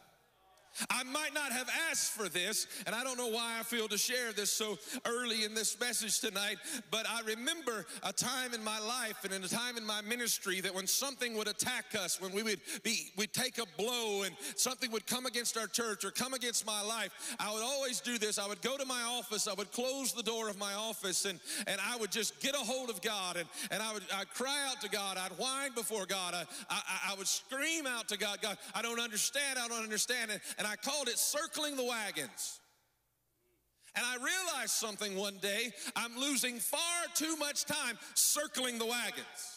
I might not have asked for this, and I don't know why I feel to share this so early in this message tonight, but I remember a time in my life and in a time in my ministry that when something would attack us, when we would be, we'd take a blow and something would come against our church or come against my life, I would always do this. I would go to my office, I would close the door of my office, and, and I would just get a hold of God, and, and I would I'd cry out to God, I'd whine before God, I, I, I would scream out to God, God, I don't understand, I don't understand it. And I called it circling the wagons. And I realized something one day. I'm losing far too much time circling the wagons.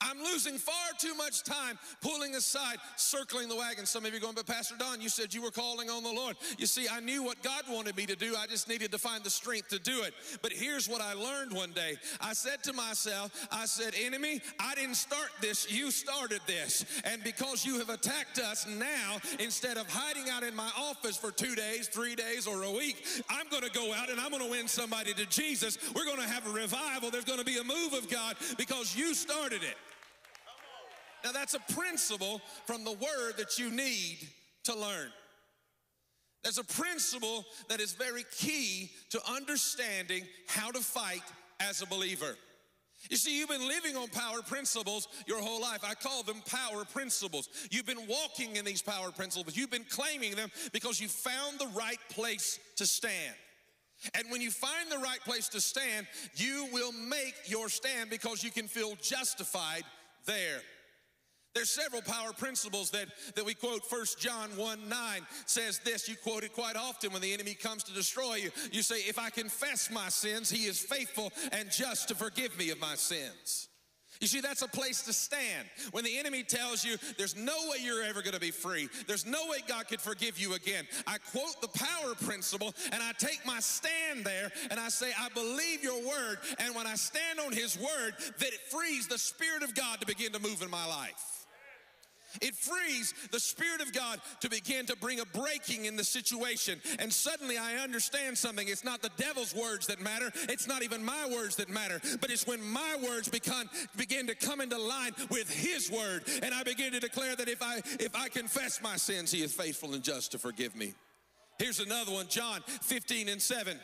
I'm losing far too much time pulling aside, circling the wagon. Some of you are going, but Pastor Don, you said you were calling on the Lord. You see, I knew what God wanted me to do. I just needed to find the strength to do it. But here's what I learned one day. I said to myself, I said, enemy, I didn't start this. You started this. And because you have attacked us now, instead of hiding out in my office for two days, three days, or a week, I'm going to go out and I'm going to win somebody to Jesus. We're going to have a revival. There's going to be a move of God because you started it. Now, that's a principle from the word that you need to learn. There's a principle that is very key to understanding how to fight as a believer. You see, you've been living on power principles your whole life. I call them power principles. You've been walking in these power principles. You've been claiming them because you found the right place to stand. And when you find the right place to stand, you will make your stand because you can feel justified there. There's several power principles that, that we quote. First John 1 9 says this. You quote it quite often when the enemy comes to destroy you. You say, If I confess my sins, he is faithful and just to forgive me of my sins. You see, that's a place to stand. When the enemy tells you there's no way you're ever going to be free, there's no way God could forgive you again. I quote the power principle and I take my stand there and I say, I believe your word. And when I stand on his word, that it frees the Spirit of God to begin to move in my life. It frees the Spirit of God to begin to bring a breaking in the situation. And suddenly I understand something. It's not the devil's words that matter. It's not even my words that matter. But it's when my words become, begin to come into line with his word. And I begin to declare that if I if I confess my sins, he is faithful and just to forgive me. Here's another one, John 15 and 7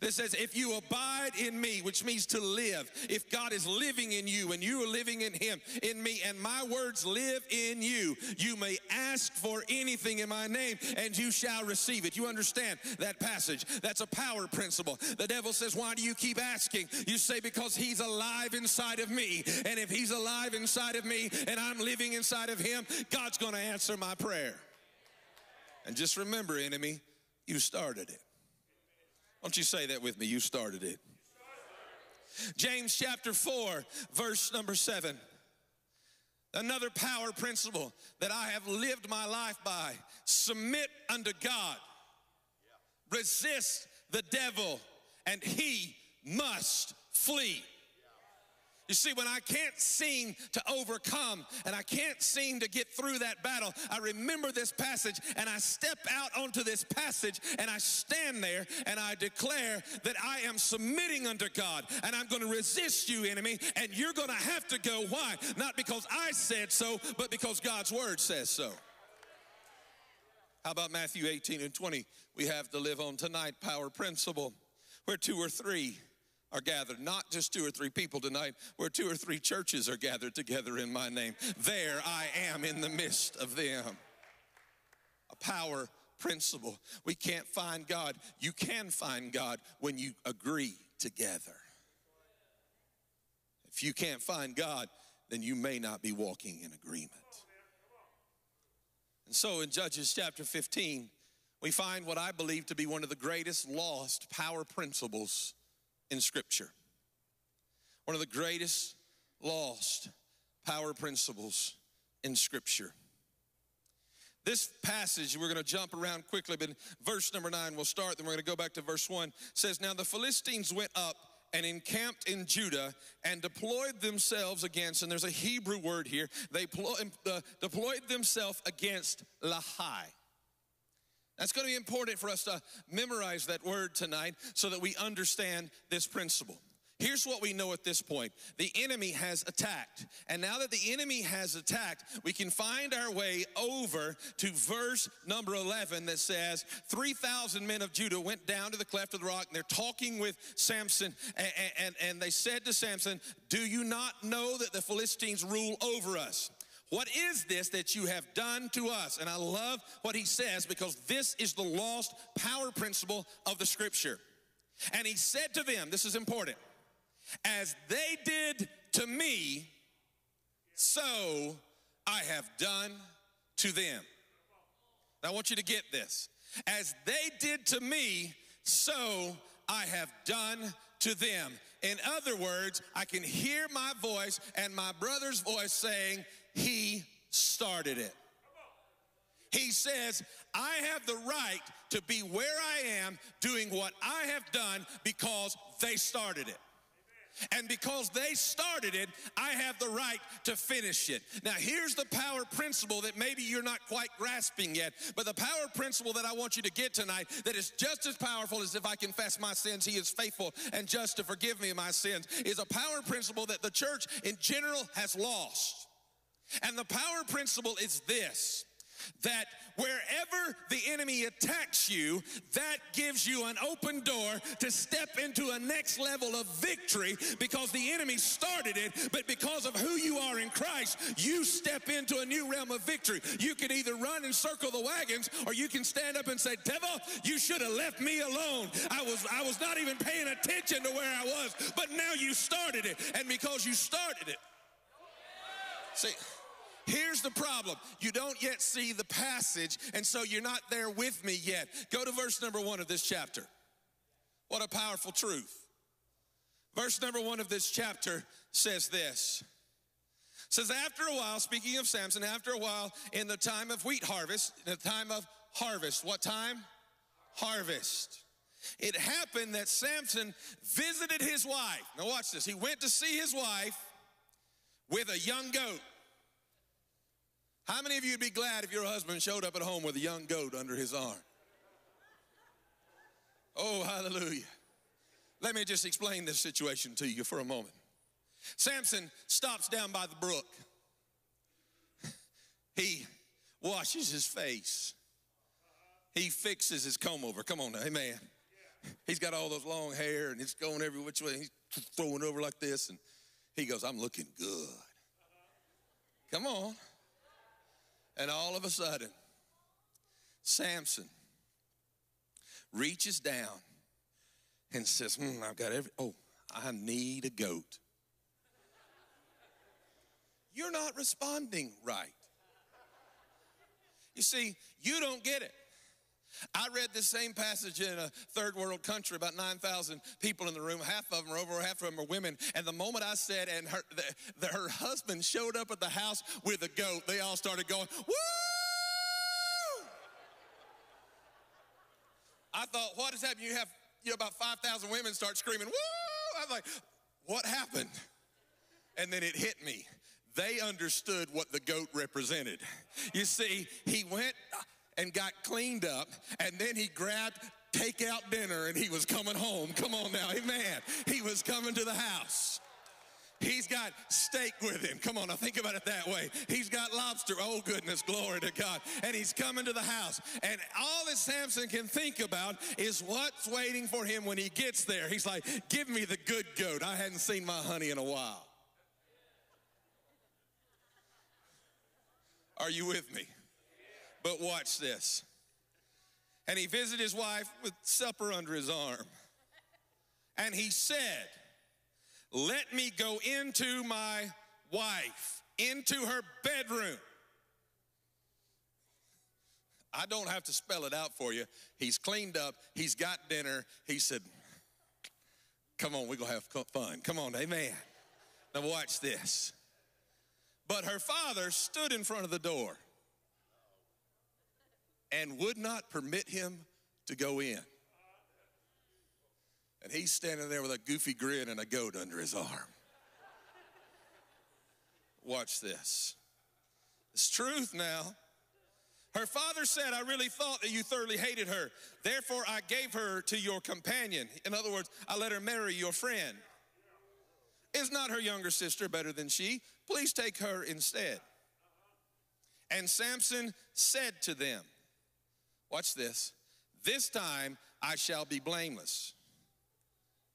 that says, If you abide in me, which means to live, if God is living in you and you are living in him, in me, and my words live in you, you may ask for anything in my name and you shall receive it. You understand that passage? That's a power principle. The devil says, Why do you keep asking? You say, Because he's alive inside of me. And if he's alive inside of me and I'm living inside of him, God's going to answer my prayer. And just remember, enemy, you started it. Don't you say that with me? You started it. James chapter 4, verse number 7. Another power principle that I have lived my life by submit unto God, resist the devil, and he must flee. You see, when I can't seem to overcome and I can't seem to get through that battle, I remember this passage and I step out onto this passage and I stand there and I declare that I am submitting unto God and I'm going to resist you, enemy, and you're going to have to go. Why? Not because I said so, but because God's word says so. How about Matthew 18 and 20? We have to live on tonight power principle where two or three are gathered, not just two or three people tonight, where two or three churches are gathered together in my name. There I am in the midst of them. A power principle. We can't find God. You can find God when you agree together. If you can't find God, then you may not be walking in agreement. And so in Judges chapter 15, we find what I believe to be one of the greatest lost power principles in Scripture. One of the greatest lost power principles in Scripture. This passage, we're going to jump around quickly, but verse number nine, we'll start, then we're going to go back to verse one. says, Now the Philistines went up and encamped in Judah and deployed themselves against, and there's a Hebrew word here, they uh, deployed themselves against Lahai. That's going to be important for us to memorize that word tonight so that we understand this principle. Here's what we know at this point the enemy has attacked. And now that the enemy has attacked, we can find our way over to verse number 11 that says 3,000 men of Judah went down to the cleft of the rock and they're talking with Samson. And, and, and they said to Samson, Do you not know that the Philistines rule over us? What is this that you have done to us? And I love what he says because this is the lost power principle of the scripture. And he said to them, This is important. As they did to me, so I have done to them. Now, I want you to get this. As they did to me, so I have done to them. In other words, I can hear my voice and my brother's voice saying, He started it. He says, I have the right to be where I am doing what I have done because they started it. And because they started it, I have the right to finish it. Now, here's the power principle that maybe you're not quite grasping yet, but the power principle that I want you to get tonight that is just as powerful as if I confess my sins, He is faithful and just to forgive me my sins, is a power principle that the church in general has lost. And the power principle is this that wherever the enemy attacks you, that gives you an open door to step into a next level of victory because the enemy started it, but because of who you are in Christ, you step into a new realm of victory. You can either run and circle the wagons or you can stand up and say, Devil, you should have left me alone. I was I was not even paying attention to where I was, but now you started it. And because you started it, see Here's the problem. You don't yet see the passage, and so you're not there with me yet. Go to verse number one of this chapter. What a powerful truth. Verse number one of this chapter says this. Says, after a while, speaking of Samson, after a while, in the time of wheat harvest, in the time of harvest, what time? Harvest. It happened that Samson visited his wife. Now, watch this. He went to see his wife with a young goat. How many of you would be glad if your husband showed up at home with a young goat under his arm? Oh, hallelujah. Let me just explain this situation to you for a moment. Samson stops down by the brook. He washes his face. He fixes his comb over. Come on now, amen. He's got all those long hair and it's going every which way. He's throwing over like this, and he goes, I'm looking good. Come on. And all of a sudden, Samson reaches down and says, hmm, I've got every, oh, I need a goat. You're not responding right. You see, you don't get it. I read this same passage in a third world country, about 9,000 people in the room. Half of them are over, half of them are women. And the moment I said, and her, the, the, her husband showed up at the house with a goat, they all started going, woo! I thought, what is happening? You have you know, about 5,000 women start screaming, woo! I was like, what happened? And then it hit me. They understood what the goat represented. You see, he went and got cleaned up, and then he grabbed takeout dinner and he was coming home. Come on now, amen. He was coming to the house. He's got steak with him. Come on, now think about it that way. He's got lobster. Oh, goodness, glory to God. And he's coming to the house. And all that Samson can think about is what's waiting for him when he gets there. He's like, Give me the good goat. I hadn't seen my honey in a while. Are you with me? But watch this. And he visited his wife with supper under his arm. And he said, Let me go into my wife, into her bedroom. I don't have to spell it out for you. He's cleaned up, he's got dinner. He said, Come on, we're gonna have fun. Come on, amen. Now, watch this. But her father stood in front of the door and would not permit him to go in. And he's standing there with a goofy grin and a goat under his arm. Watch this. It's truth now. Her father said, I really thought that you thoroughly hated her. Therefore, I gave her to your companion. In other words, I let her marry your friend. Is not her younger sister better than she? Please take her instead. And Samson said to them, Watch this. This time I shall be blameless.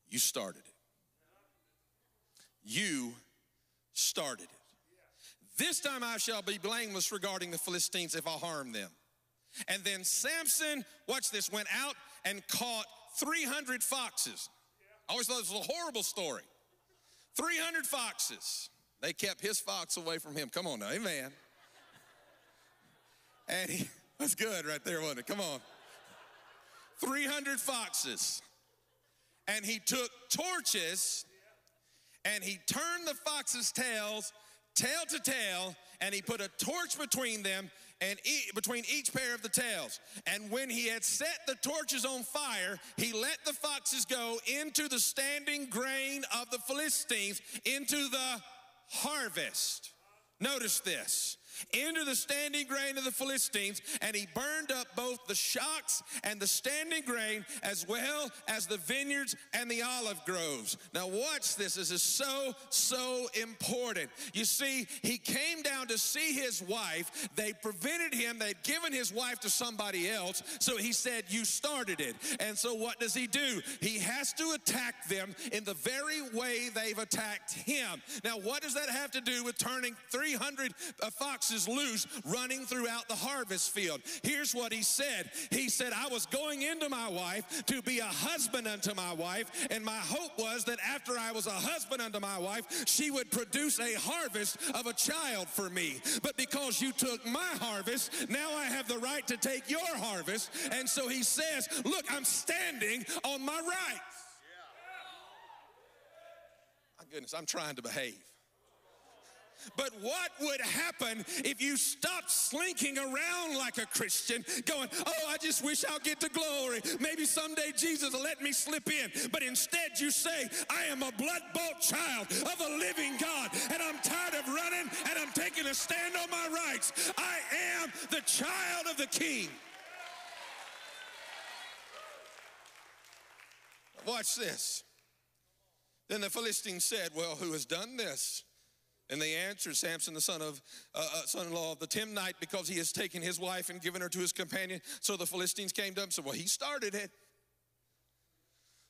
You started it. You started it. This time I shall be blameless regarding the Philistines if I harm them. And then Samson, watch this, went out and caught 300 foxes. I always thought this was a horrible story. 300 foxes. They kept his fox away from him. Come on now, amen. And he, that's good right there, wasn't it? Come on. 300 foxes. And he took torches and he turned the foxes' tails tail to tail and he put a torch between them and e- between each pair of the tails and when he had set the torches on fire he let the foxes go into the standing grain of the philistines into the harvest notice this into the standing grain of the Philistines, and he burned up both the shocks and the standing grain, as well as the vineyards and the olive groves. Now, watch this. This is so, so important. You see, he came down to see his wife. They prevented him, they'd given his wife to somebody else. So he said, You started it. And so, what does he do? He has to attack them in the very way they've attacked him. Now, what does that have to do with turning 300 uh, foxes loose running throughout the harvest field? Here's what he said He said, I was going into my wife to be a husband unto my wife, and my hope was that after I was a husband unto my wife, she would produce a harvest of a child for me. But because you took my harvest, now I have the right to take your harvest. And so he says, Look, I'm standing on my rights. My goodness, I'm trying to behave. But what would happen if you stopped slinking around like a Christian, going, Oh, I just wish I'll get to glory. Maybe someday Jesus will let me slip in. But instead, you say, I am a blood bought child of a living God, and I'm tired of running, and I'm taking a stand on my rights. I am the child of the King. Watch this. Then the Philistine said, Well, who has done this? And they answered Samson, the son of uh, uh, son-in-law of the Timnite, because he has taken his wife and given her to his companion. So the Philistines came to him and said, Well, he started it.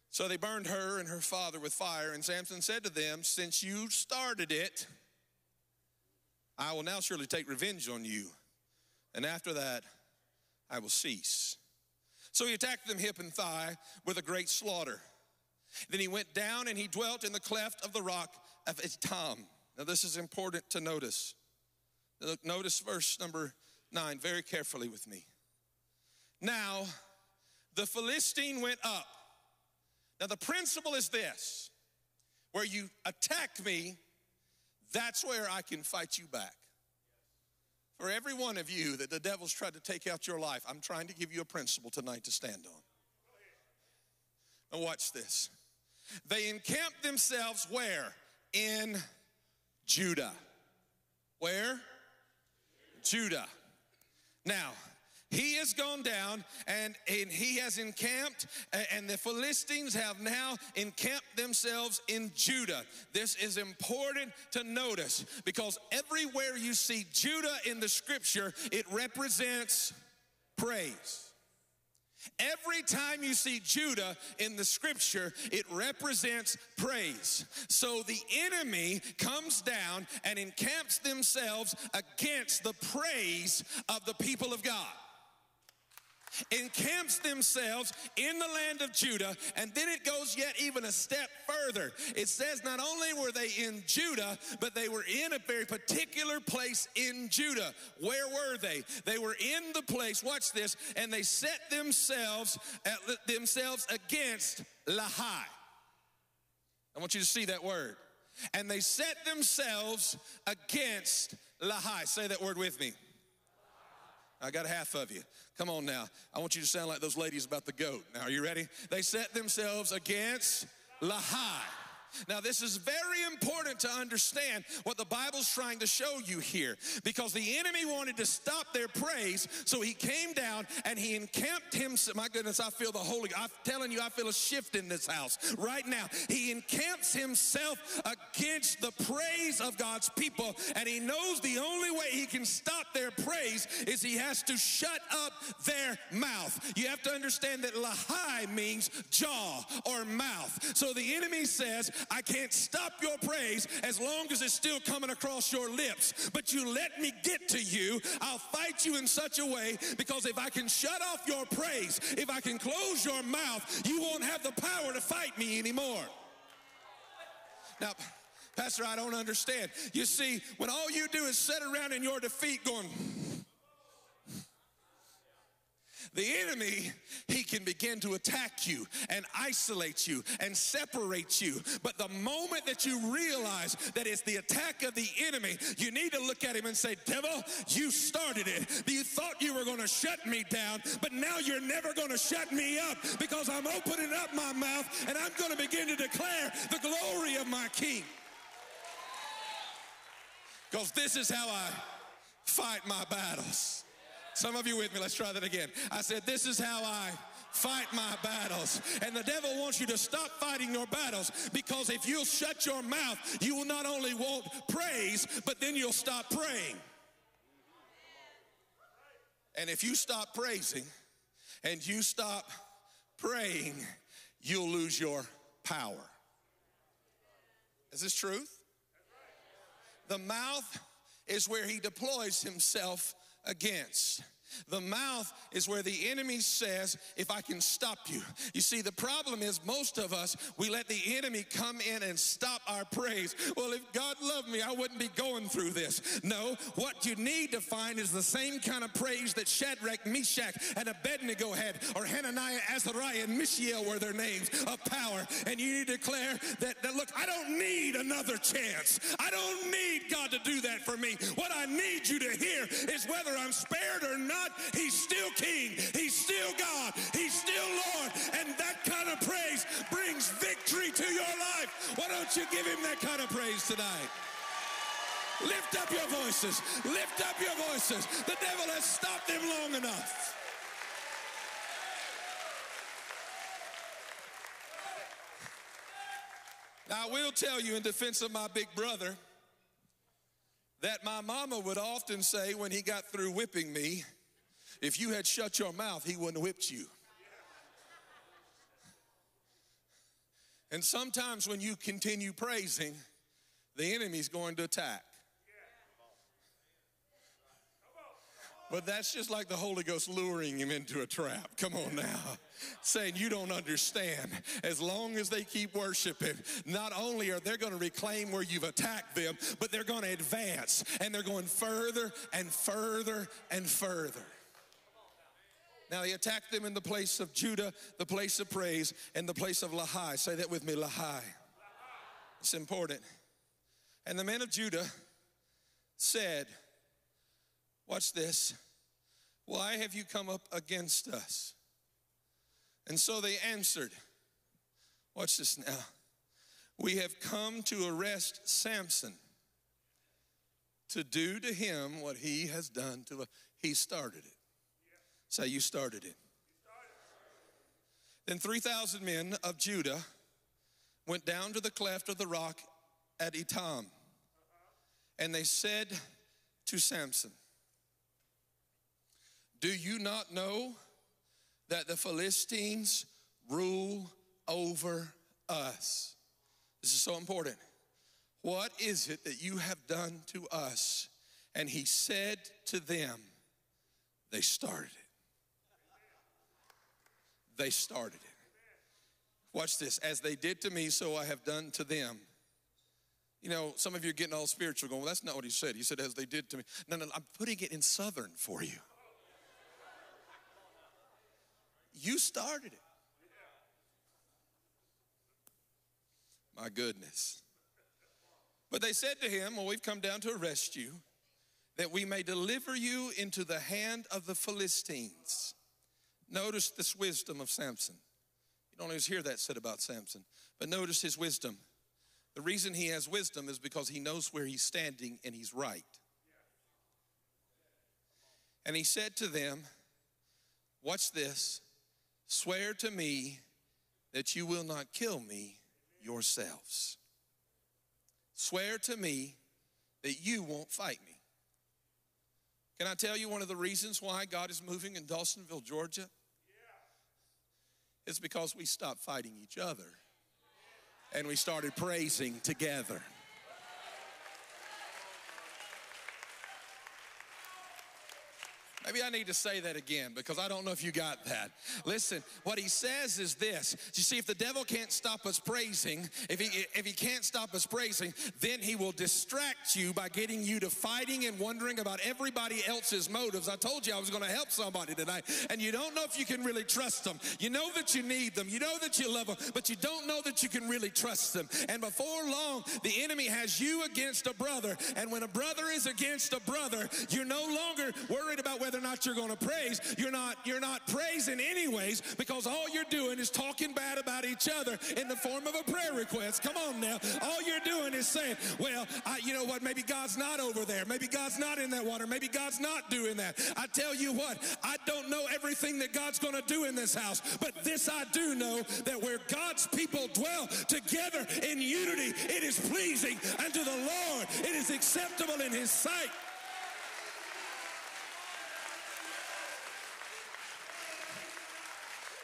So they burned her and her father with fire. And Samson said to them, Since you started it, I will now surely take revenge on you. And after that, I will cease. So he attacked them hip and thigh with a great slaughter. Then he went down and he dwelt in the cleft of the rock of Etam. Now, this is important to notice. Notice verse number nine very carefully with me. Now, the Philistine went up. Now, the principle is this where you attack me, that's where I can fight you back. For every one of you that the devil's tried to take out your life, I'm trying to give you a principle tonight to stand on. Now, watch this. They encamped themselves where? In Judah. Where? Judah. Now, he has gone down and, and he has encamped, and the Philistines have now encamped themselves in Judah. This is important to notice because everywhere you see Judah in the scripture, it represents praise. Every time you see Judah in the scripture, it represents praise. So the enemy comes down and encamps themselves against the praise of the people of God encamps themselves in the land of Judah, and then it goes yet even a step further. It says not only were they in Judah, but they were in a very particular place in Judah. Where were they? They were in the place, watch this, and they set themselves at themselves against Lahai. I want you to see that word. And they set themselves against Lahai. Say that word with me. I got half of you. Come on now. I want you to sound like those ladies about the goat. Now, are you ready? They set themselves against Lahai. Now, this is very important to understand what the Bible's trying to show you here because the enemy wanted to stop their praise, so he came down and he encamped himself. My goodness, I feel the Holy I'm telling you, I feel a shift in this house right now. He encamps himself against the praise of God's people, and he knows the only way he can stop their praise is he has to shut up their mouth. You have to understand that lahai means jaw or mouth. So the enemy says, I can't stop your praise as long as it's still coming across your lips. But you let me get to you, I'll fight you in such a way because if I can shut off your praise, if I can close your mouth, you won't have the power to fight me anymore. Now, Pastor, I don't understand. You see, when all you do is sit around in your defeat going, the enemy, he can begin to attack you and isolate you and separate you. But the moment that you realize that it's the attack of the enemy, you need to look at him and say, Devil, you started it. You thought you were going to shut me down, but now you're never going to shut me up because I'm opening up my mouth and I'm going to begin to declare the glory of my King. Because this is how I fight my battles. Some of you with me, let's try that again. I said, This is how I fight my battles. And the devil wants you to stop fighting your battles because if you'll shut your mouth, you will not only won't praise, but then you'll stop praying. And if you stop praising and you stop praying, you'll lose your power. Is this truth? The mouth is where he deploys himself against. The mouth is where the enemy says, if I can stop you. You see, the problem is most of us, we let the enemy come in and stop our praise. Well, if God loved me, I wouldn't be going through this. No, what you need to find is the same kind of praise that Shadrach, Meshach, and Abednego had, or Hananiah, Azariah, and Mishael were their names of power. And you need to declare that, that, look, I don't need another chance. I don't need God to do that for me. What I need you to hear is whether I'm spared or not, He's still King. He's still God. He's still Lord. And that kind of praise brings victory to your life. Why don't you give Him that kind of praise tonight? Lift up your voices. Lift up your voices. The devil has stopped them long enough. Now, I will tell you in defense of my big brother that my mama would often say when he got through whipping me, if you had shut your mouth, he wouldn't have whipped you. And sometimes when you continue praising, the enemy's going to attack. But that's just like the Holy Ghost luring him into a trap. Come on now. Saying you don't understand. As long as they keep worshiping, not only are they going to reclaim where you've attacked them, but they're going to advance and they're going further and further and further. Now he attacked them in the place of Judah, the place of praise, and the place of Lahai. Say that with me, Lahai. It's important. And the men of Judah said, Watch this. Why have you come up against us? And so they answered, Watch this now. We have come to arrest Samson to do to him what he has done to us. He started it. Say, you started it. Then 3,000 men of Judah went down to the cleft of the rock at Etam, and they said to Samson, Do you not know that the Philistines rule over us? This is so important. What is it that you have done to us? And he said to them, They started it. They started it. Watch this. As they did to me, so I have done to them. You know, some of you are getting all spiritual going, well, that's not what he said. He said, as they did to me. No, no, I'm putting it in Southern for you. You started it. My goodness. But they said to him, Well, we've come down to arrest you, that we may deliver you into the hand of the Philistines. Notice this wisdom of Samson. You don't always hear that said about Samson, but notice his wisdom. The reason he has wisdom is because he knows where he's standing and he's right. And he said to them, Watch this, swear to me that you will not kill me yourselves. Swear to me that you won't fight me. Can I tell you one of the reasons why God is moving in Dawsonville, Georgia? It's because we stopped fighting each other and we started praising together. Maybe I need to say that again because I don't know if you got that. Listen, what he says is this. You see, if the devil can't stop us praising, if he if he can't stop us praising, then he will distract you by getting you to fighting and wondering about everybody else's motives. I told you I was going to help somebody tonight, and you don't know if you can really trust them. You know that you need them, you know that you love them, but you don't know that you can really trust them. And before long, the enemy has you against a brother, and when a brother is against a brother, you're no longer worried about whether or not you're going to praise. You're not you're not praising anyways because all you're doing is talking bad about each other in the form of a prayer request. Come on now. All you're doing is saying, "Well, I, you know what? Maybe God's not over there. Maybe God's not in that water. Maybe God's not doing that." I tell you what, I don't know everything that God's going to do in this house, but this I do know that where God's people dwell together in unity, it is pleasing unto the Lord. It is acceptable in his sight.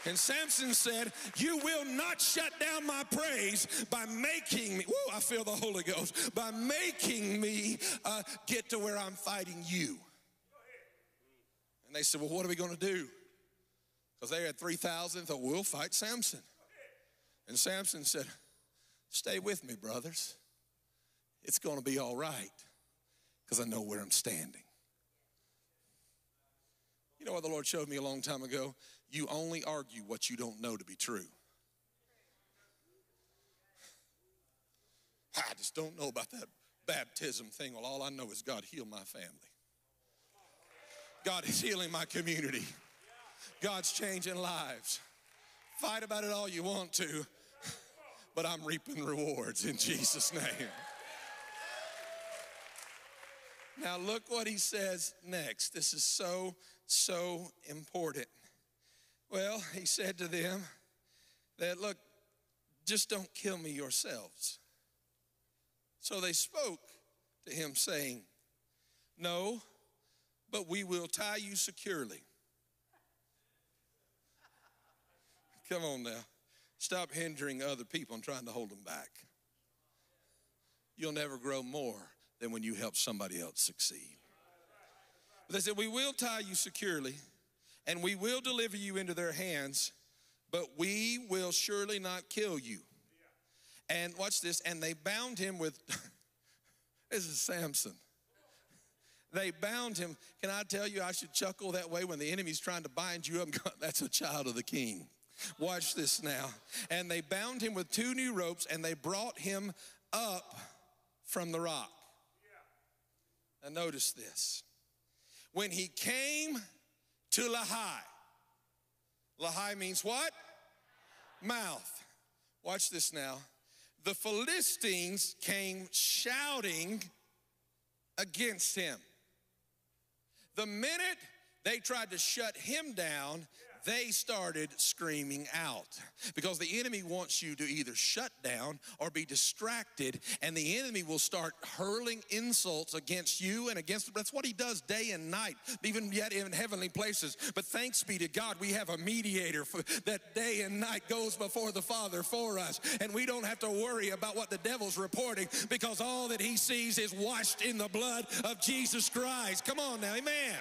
And Samson said, You will not shut down my praise by making me, woo, I feel the Holy Ghost, by making me uh, get to where I'm fighting you. And they said, Well, what are we going to do? Because they had 3,000, thought, We'll fight Samson. And Samson said, Stay with me, brothers. It's going to be all right because I know where I'm standing. You know what the Lord showed me a long time ago? You only argue what you don't know to be true. I just don't know about that baptism thing. Well, all I know is God healed my family. God is healing my community. God's changing lives. Fight about it all you want to, but I'm reaping rewards in Jesus' name. Now, look what he says next. This is so, so important. Well, he said to them that, look, just don't kill me yourselves. So they spoke to him, saying, No, but we will tie you securely. Come on now. Stop hindering other people and trying to hold them back. You'll never grow more than when you help somebody else succeed. But they said, We will tie you securely and we will deliver you into their hands, but we will surely not kill you. And watch this, and they bound him with, this is Samson. They bound him. Can I tell you, I should chuckle that way when the enemy's trying to bind you up. That's a child of the king. Watch this now. And they bound him with two new ropes and they brought him up from the rock. Now, notice this. When he came to Lahai, Lahai means what? Mouth. Watch this now. The Philistines came shouting against him. The minute they tried to shut him down, they started screaming out because the enemy wants you to either shut down or be distracted, and the enemy will start hurling insults against you and against. That's what he does day and night, even yet in heavenly places. But thanks be to God, we have a mediator that day and night goes before the Father for us, and we don't have to worry about what the devil's reporting because all that he sees is washed in the blood of Jesus Christ. Come on now, amen.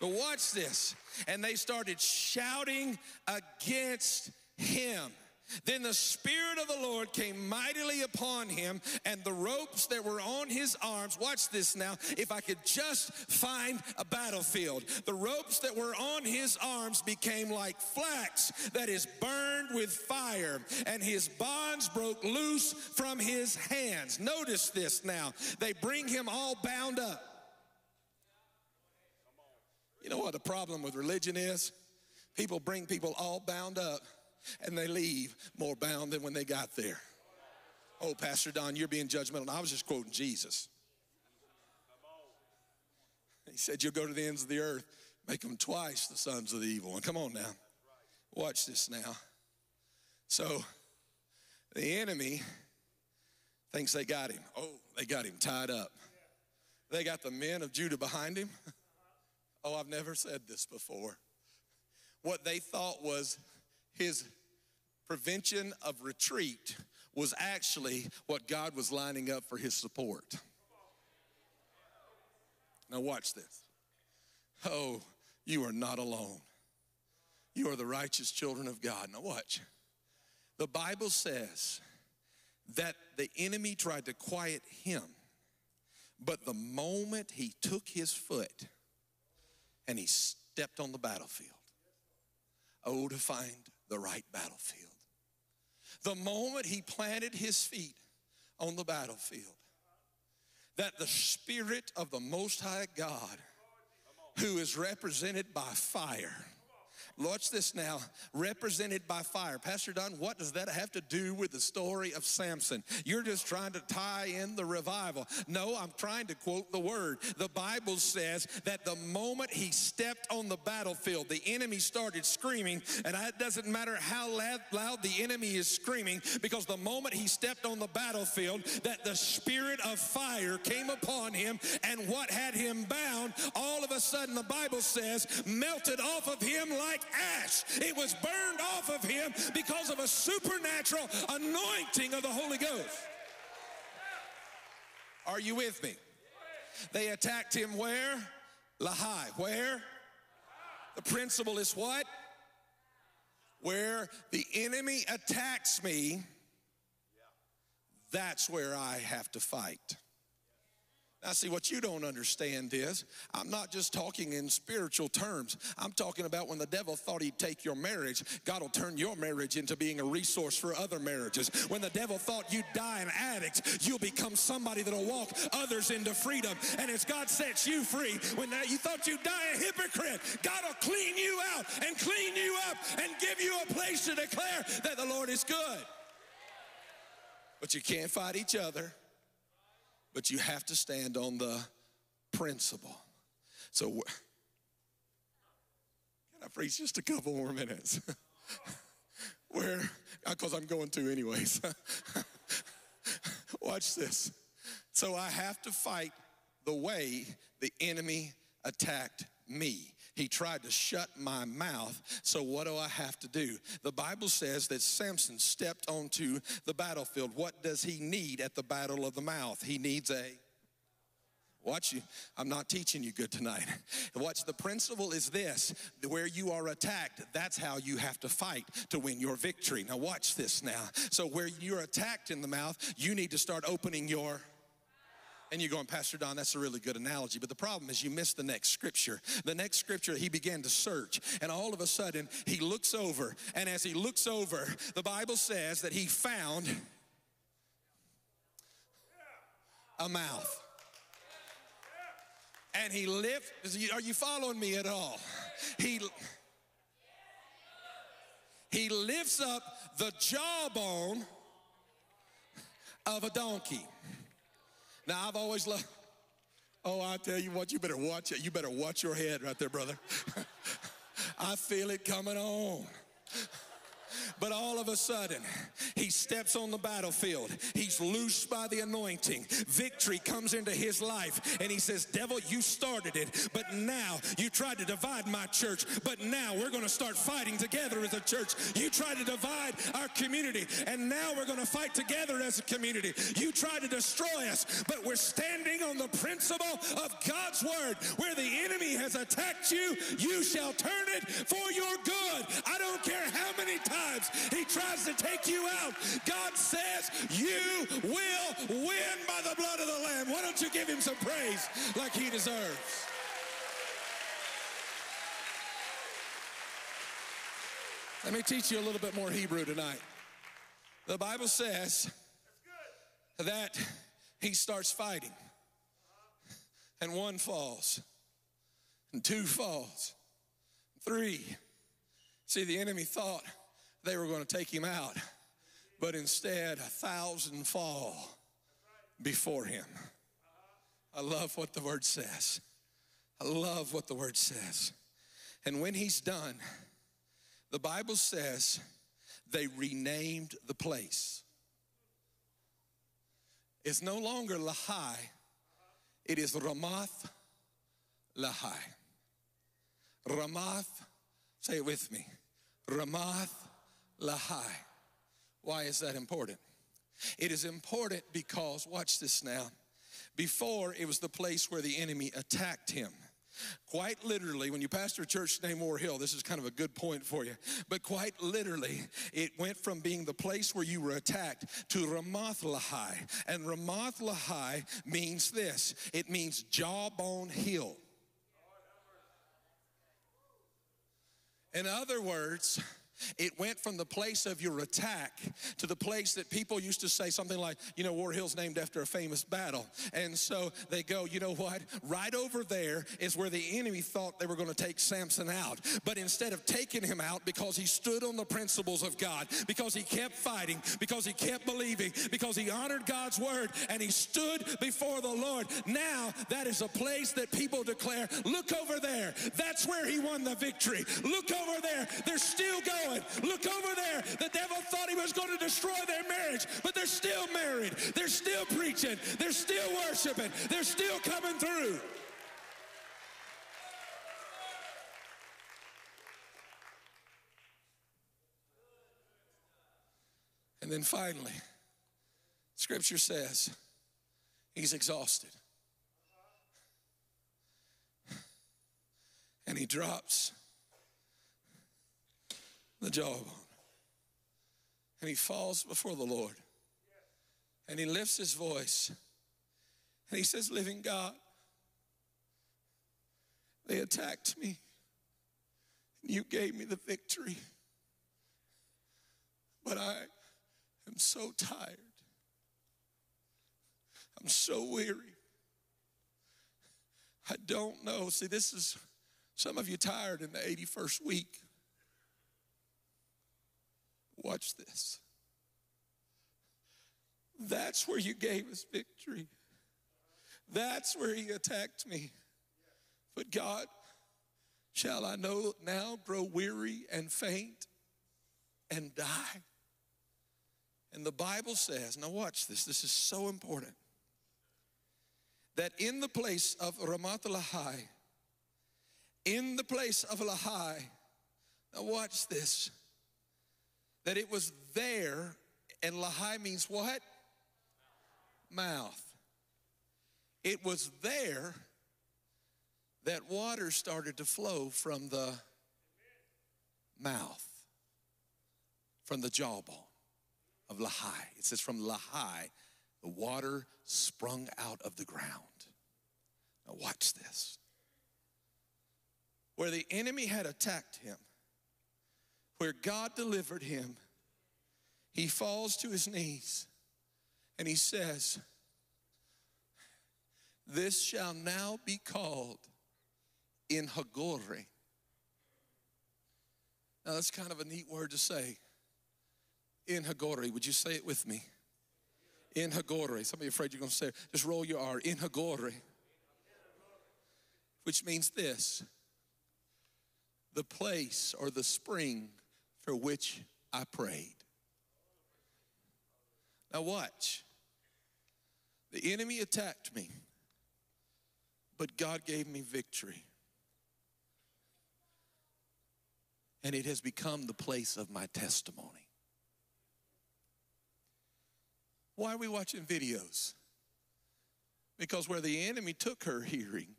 But watch this. And they started shouting against him. Then the Spirit of the Lord came mightily upon him, and the ropes that were on his arms. Watch this now. If I could just find a battlefield, the ropes that were on his arms became like flax that is burned with fire, and his bonds broke loose from his hands. Notice this now. They bring him all bound up. You know what the problem with religion is? People bring people all bound up and they leave more bound than when they got there. Oh, Pastor Don, you're being judgmental. I was just quoting Jesus. He said, You'll go to the ends of the earth, make them twice the sons of the evil one. Come on now. Watch this now. So the enemy thinks they got him. Oh, they got him tied up. They got the men of Judah behind him. Oh, I've never said this before. What they thought was his prevention of retreat was actually what God was lining up for his support. Now, watch this. Oh, you are not alone. You are the righteous children of God. Now, watch. The Bible says that the enemy tried to quiet him, but the moment he took his foot and he stepped on the battlefield, oh, to find the right battlefield. The moment he planted his feet on the battlefield, that the Spirit of the Most High God, who is represented by fire, Watch this now, represented by fire. Pastor Don, what does that have to do with the story of Samson? You're just trying to tie in the revival. No, I'm trying to quote the word. The Bible says that the moment he stepped on the battlefield, the enemy started screaming, and it doesn't matter how loud, the enemy is screaming, because the moment he stepped on the battlefield, that the spirit of fire came upon him, and what had him bound, all of a sudden, the Bible says, melted off of him like ash. It was burned off of him because of a supernatural anointing of the Holy Ghost. Are you with me? They attacked him where? Lahai. Where? The principle is what? Where the enemy attacks me, that's where I have to fight. Now, see, what you don't understand is I'm not just talking in spiritual terms. I'm talking about when the devil thought he'd take your marriage, God will turn your marriage into being a resource for other marriages. When the devil thought you'd die an addict, you'll become somebody that'll walk others into freedom. And as God sets you free, when you thought you'd die a hypocrite, God will clean you out and clean you up and give you a place to declare that the Lord is good. But you can't fight each other but you have to stand on the principle. So, can I preach just a couple more minutes? Where, uh, because I'm going to anyways. Watch this. So, I have to fight the way the enemy attacked me. He tried to shut my mouth. So, what do I have to do? The Bible says that Samson stepped onto the battlefield. What does he need at the battle of the mouth? He needs a Watch you. I'm not teaching you good tonight. Watch the principle is this where you are attacked, that's how you have to fight to win your victory. Now, watch this now. So, where you're attacked in the mouth, you need to start opening your and you're going, Pastor Don, that's a really good analogy. But the problem is you missed the next scripture. The next scripture, he began to search. And all of a sudden, he looks over. And as he looks over, the Bible says that he found a mouth. And he lift, are you following me at all? He, he lifts up the jawbone of a donkey. Now, I've always loved, oh, I tell you what, you better watch it. You better watch your head right there, brother. I feel it coming on. But all of a sudden, he steps on the battlefield. He's loosed by the anointing. Victory comes into his life. And he says, Devil, you started it. But now you tried to divide my church. But now we're going to start fighting together as a church. You tried to divide our community. And now we're going to fight together as a community. You tried to destroy us. But we're standing on the principle of God's word. Where the enemy has attacked you, you shall turn it for your good. I don't care how many times he tries to take you out. God says you will win by the blood of the Lamb. Why don't you give him some praise like he deserves? Let me teach you a little bit more Hebrew tonight. The Bible says that he starts fighting, and one falls, and two falls, three. See, the enemy thought they were going to take him out. but instead a thousand fall before him. I love what the word says. I love what the word says. And when he's done, the Bible says they renamed the place. It's no longer Lahai, it is Ramath Lahai. Ramath, say it with me. Ramath Lahai. Why is that important? It is important because, watch this now. Before, it was the place where the enemy attacked him. Quite literally, when you pastor a church named War Hill, this is kind of a good point for you. But quite literally, it went from being the place where you were attacked to Ramath Lahai. And Ramath Lahai means this it means jawbone hill. In other words, it went from the place of your attack to the place that people used to say something like, you know, War Hill's named after a famous battle. And so they go, you know what? Right over there is where the enemy thought they were going to take Samson out. But instead of taking him out because he stood on the principles of God, because he kept fighting, because he kept believing, because he honored God's word and he stood before the Lord, now that is a place that people declare, look over there. That's where he won the victory. Look over there. They're still going. Look over there. The devil thought he was going to destroy their marriage, but they're still married. They're still preaching. They're still worshiping. They're still coming through. And then finally, scripture says he's exhausted. And he drops the jawbone. And he falls before the Lord. And he lifts his voice. And he says, Living God, they attacked me. And you gave me the victory. But I am so tired. I'm so weary. I don't know. See, this is some of you tired in the 81st week. Watch this. That's where you gave us victory. That's where he attacked me. But God, shall I know now grow weary and faint and die? And the Bible says, now watch this, this is so important. That in the place of Ramath Lahai, in the place of Lahai, now watch this that it was there, and Lahai means what? Mouth. It was there that water started to flow from the mouth, from the jawbone of Lahai. It says, from Lahai, the water sprung out of the ground. Now, watch this. Where the enemy had attacked him, where God delivered him, he falls to his knees and he says, This shall now be called in Hagore. Now, that's kind of a neat word to say. In Hagore. Would you say it with me? In Hagore. Some of you afraid you're going to say it. Just roll your R. In Hagore. Which means this the place or the spring for which I prayed. Now, watch. The enemy attacked me, but God gave me victory. And it has become the place of my testimony. Why are we watching videos? Because where the enemy took her hearing,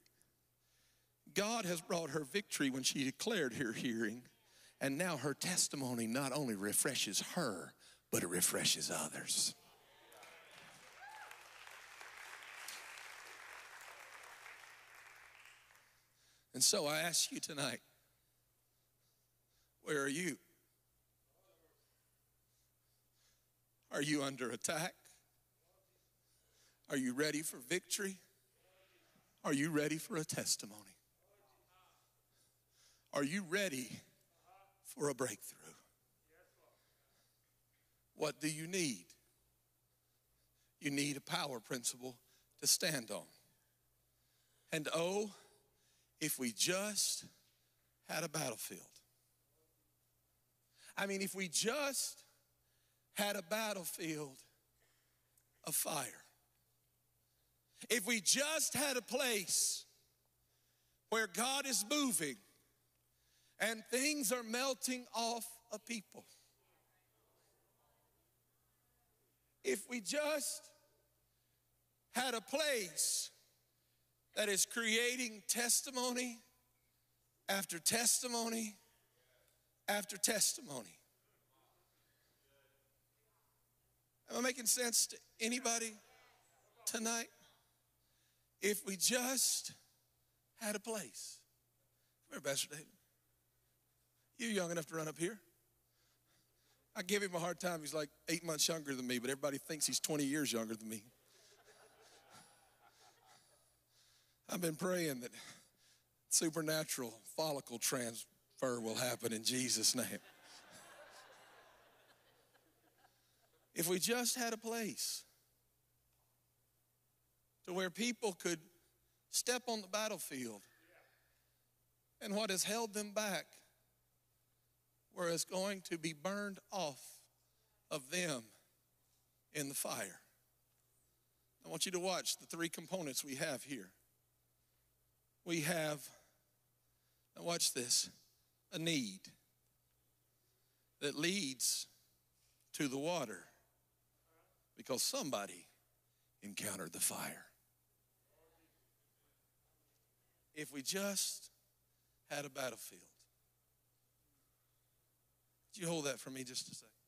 God has brought her victory when she declared her hearing. And now her testimony not only refreshes her, but it refreshes others. And so I ask you tonight, where are you? Are you under attack? Are you ready for victory? Are you ready for a testimony? Are you ready for a breakthrough? what do you need? You need a power principle to stand on. And oh, if we just had a battlefield. I mean, if we just had a battlefield of fire. If we just had a place where God is moving and things are melting off a people. If we just had a place that is creating testimony after testimony after testimony. Am I making sense to anybody tonight? If we just had a place. Come here, Pastor David. You're young enough to run up here. I give him a hard time. He's like eight months younger than me, but everybody thinks he's 20 years younger than me. I've been praying that supernatural follicle transfer will happen in Jesus' name. If we just had a place to where people could step on the battlefield and what has held them back whereas going to be burned off of them in the fire. I want you to watch the three components we have here. We have, now watch this, a need that leads to the water because somebody encountered the fire. If we just had a battlefield, would you hold that for me just a second?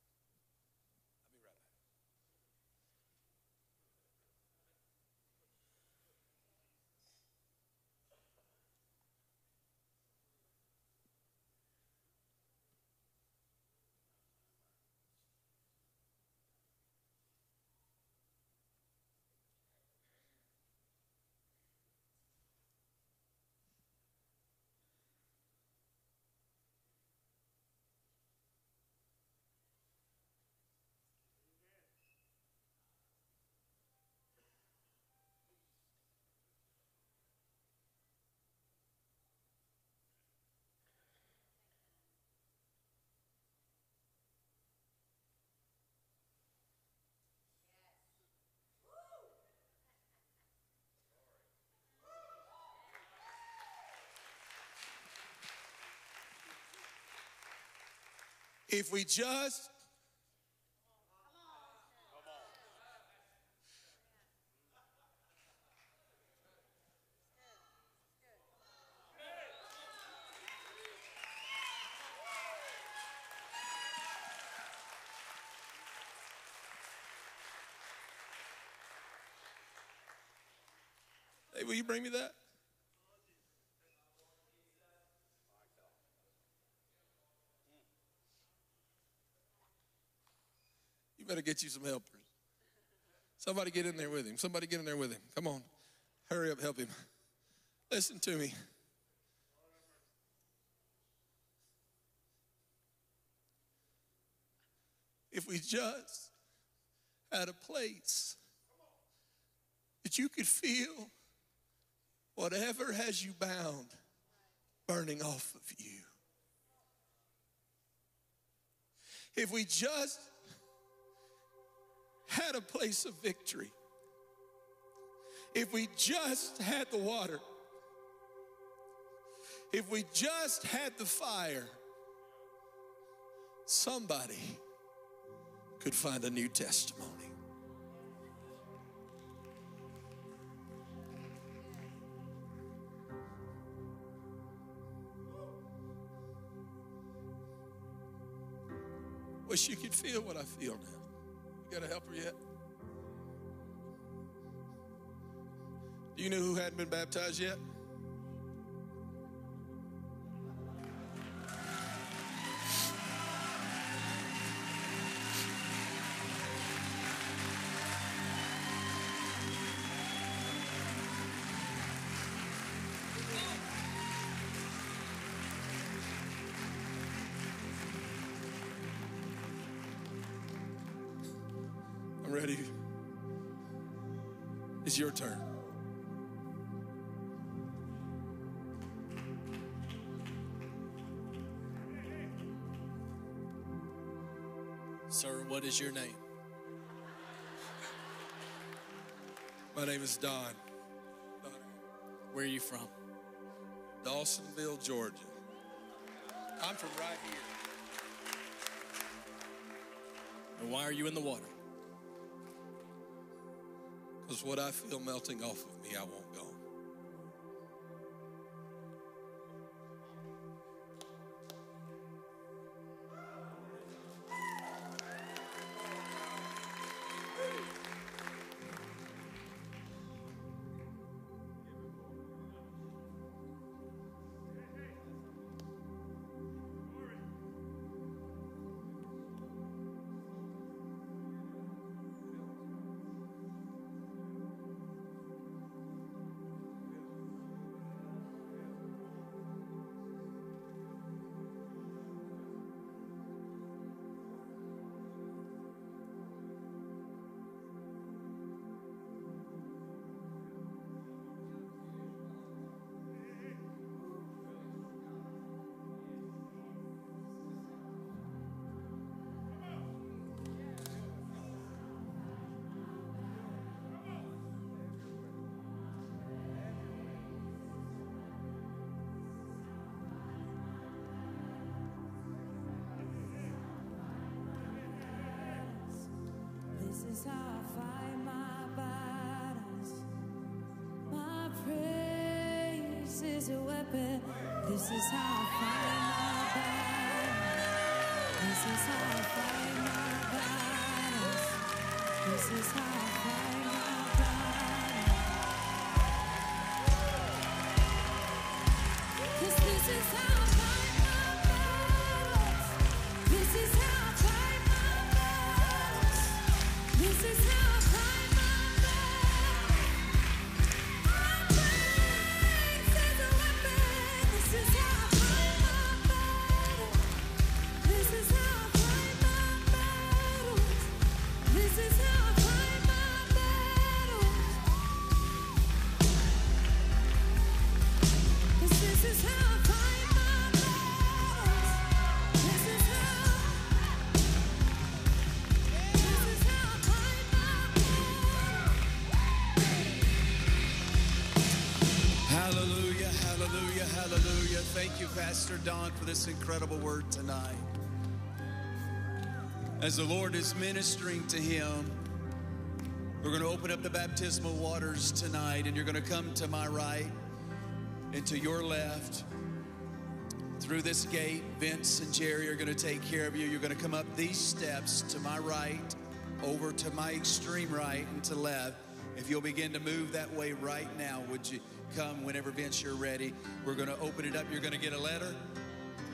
If we just Hey, will you bring me that? Better get you some helpers. Somebody get in there with him. Somebody get in there with him. Come on. Hurry up, help him. Listen to me. If we just had a place that you could feel whatever has you bound burning off of you. If we just had a place of victory, if we just had the water, if we just had the fire, somebody could find a new testimony. Wish you could feel what I feel now. Got a helper yet? Do you know who hadn't been baptized yet? Ready? It's your turn. Sir, what is your name? My name is Don. Where are you from? Dawsonville, Georgia. I'm from right here. And why are you in the water? Because what I feel melting off of me, I won't go. This is how I fight my battles. This is how I my battles. This is how Pastor Don, for this incredible word tonight. As the Lord is ministering to him, we're going to open up the baptismal waters tonight, and you're going to come to my right and to your left. Through this gate, Vince and Jerry are going to take care of you. You're going to come up these steps to my right, over to my extreme right, and to left. If you'll begin to move that way right now, would you come whenever Vince you're ready? We're going to open it up. You're going to get a letter.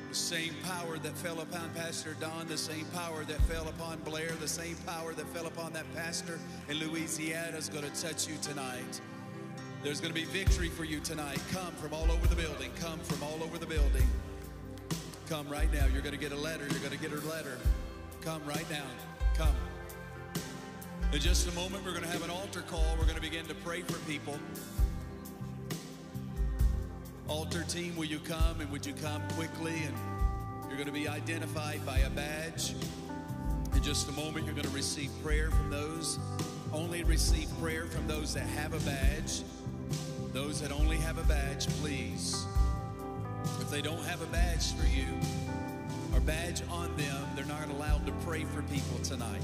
The same power that fell upon Pastor Don, the same power that fell upon Blair, the same power that fell upon that pastor in Louisiana is going to touch you tonight. There's going to be victory for you tonight. Come from all over the building. Come from all over the building. Come right now. You're going to get a letter. You're going to get her letter. Come right now. Come. In just a moment, we're going to have an altar call. We're going to begin to pray for people. Altar team, will you come and would you come quickly? And you're going to be identified by a badge. In just a moment, you're going to receive prayer from those. Only receive prayer from those that have a badge. Those that only have a badge, please. If they don't have a badge for you or badge on them, they're not allowed to pray for people tonight.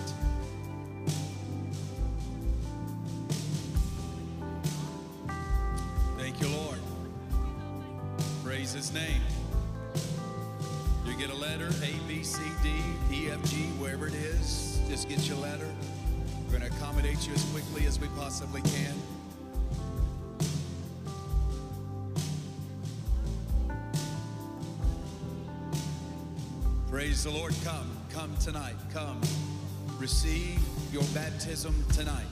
D, E, F, G, wherever it is. Just get your letter. We're going to accommodate you as quickly as we possibly can. Praise the Lord. Come, come tonight. Come. Receive your baptism tonight.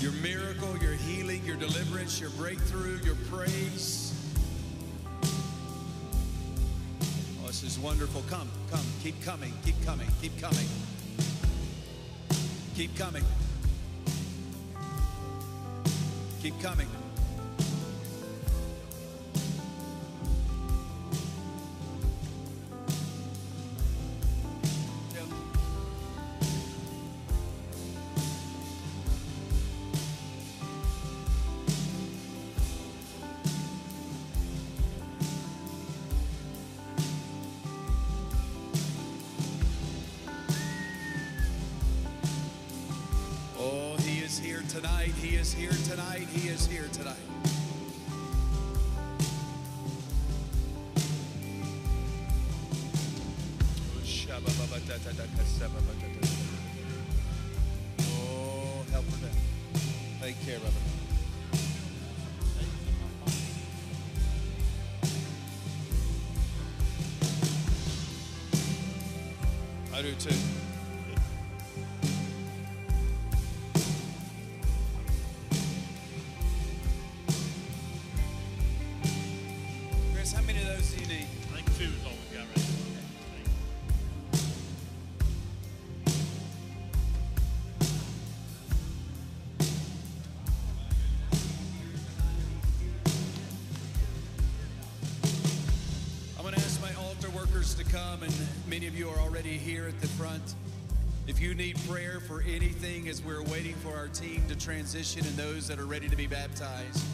Your miracle, your healing, your deliverance, your breakthrough, your praise. is wonderful. Come, come, keep coming, keep coming, keep coming. Keep coming. Keep coming. go to too. already here at the front. If you need prayer for anything as we're waiting for our team to transition and those that are ready to be baptized,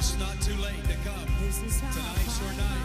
it's not too late to come. Tonight's your night.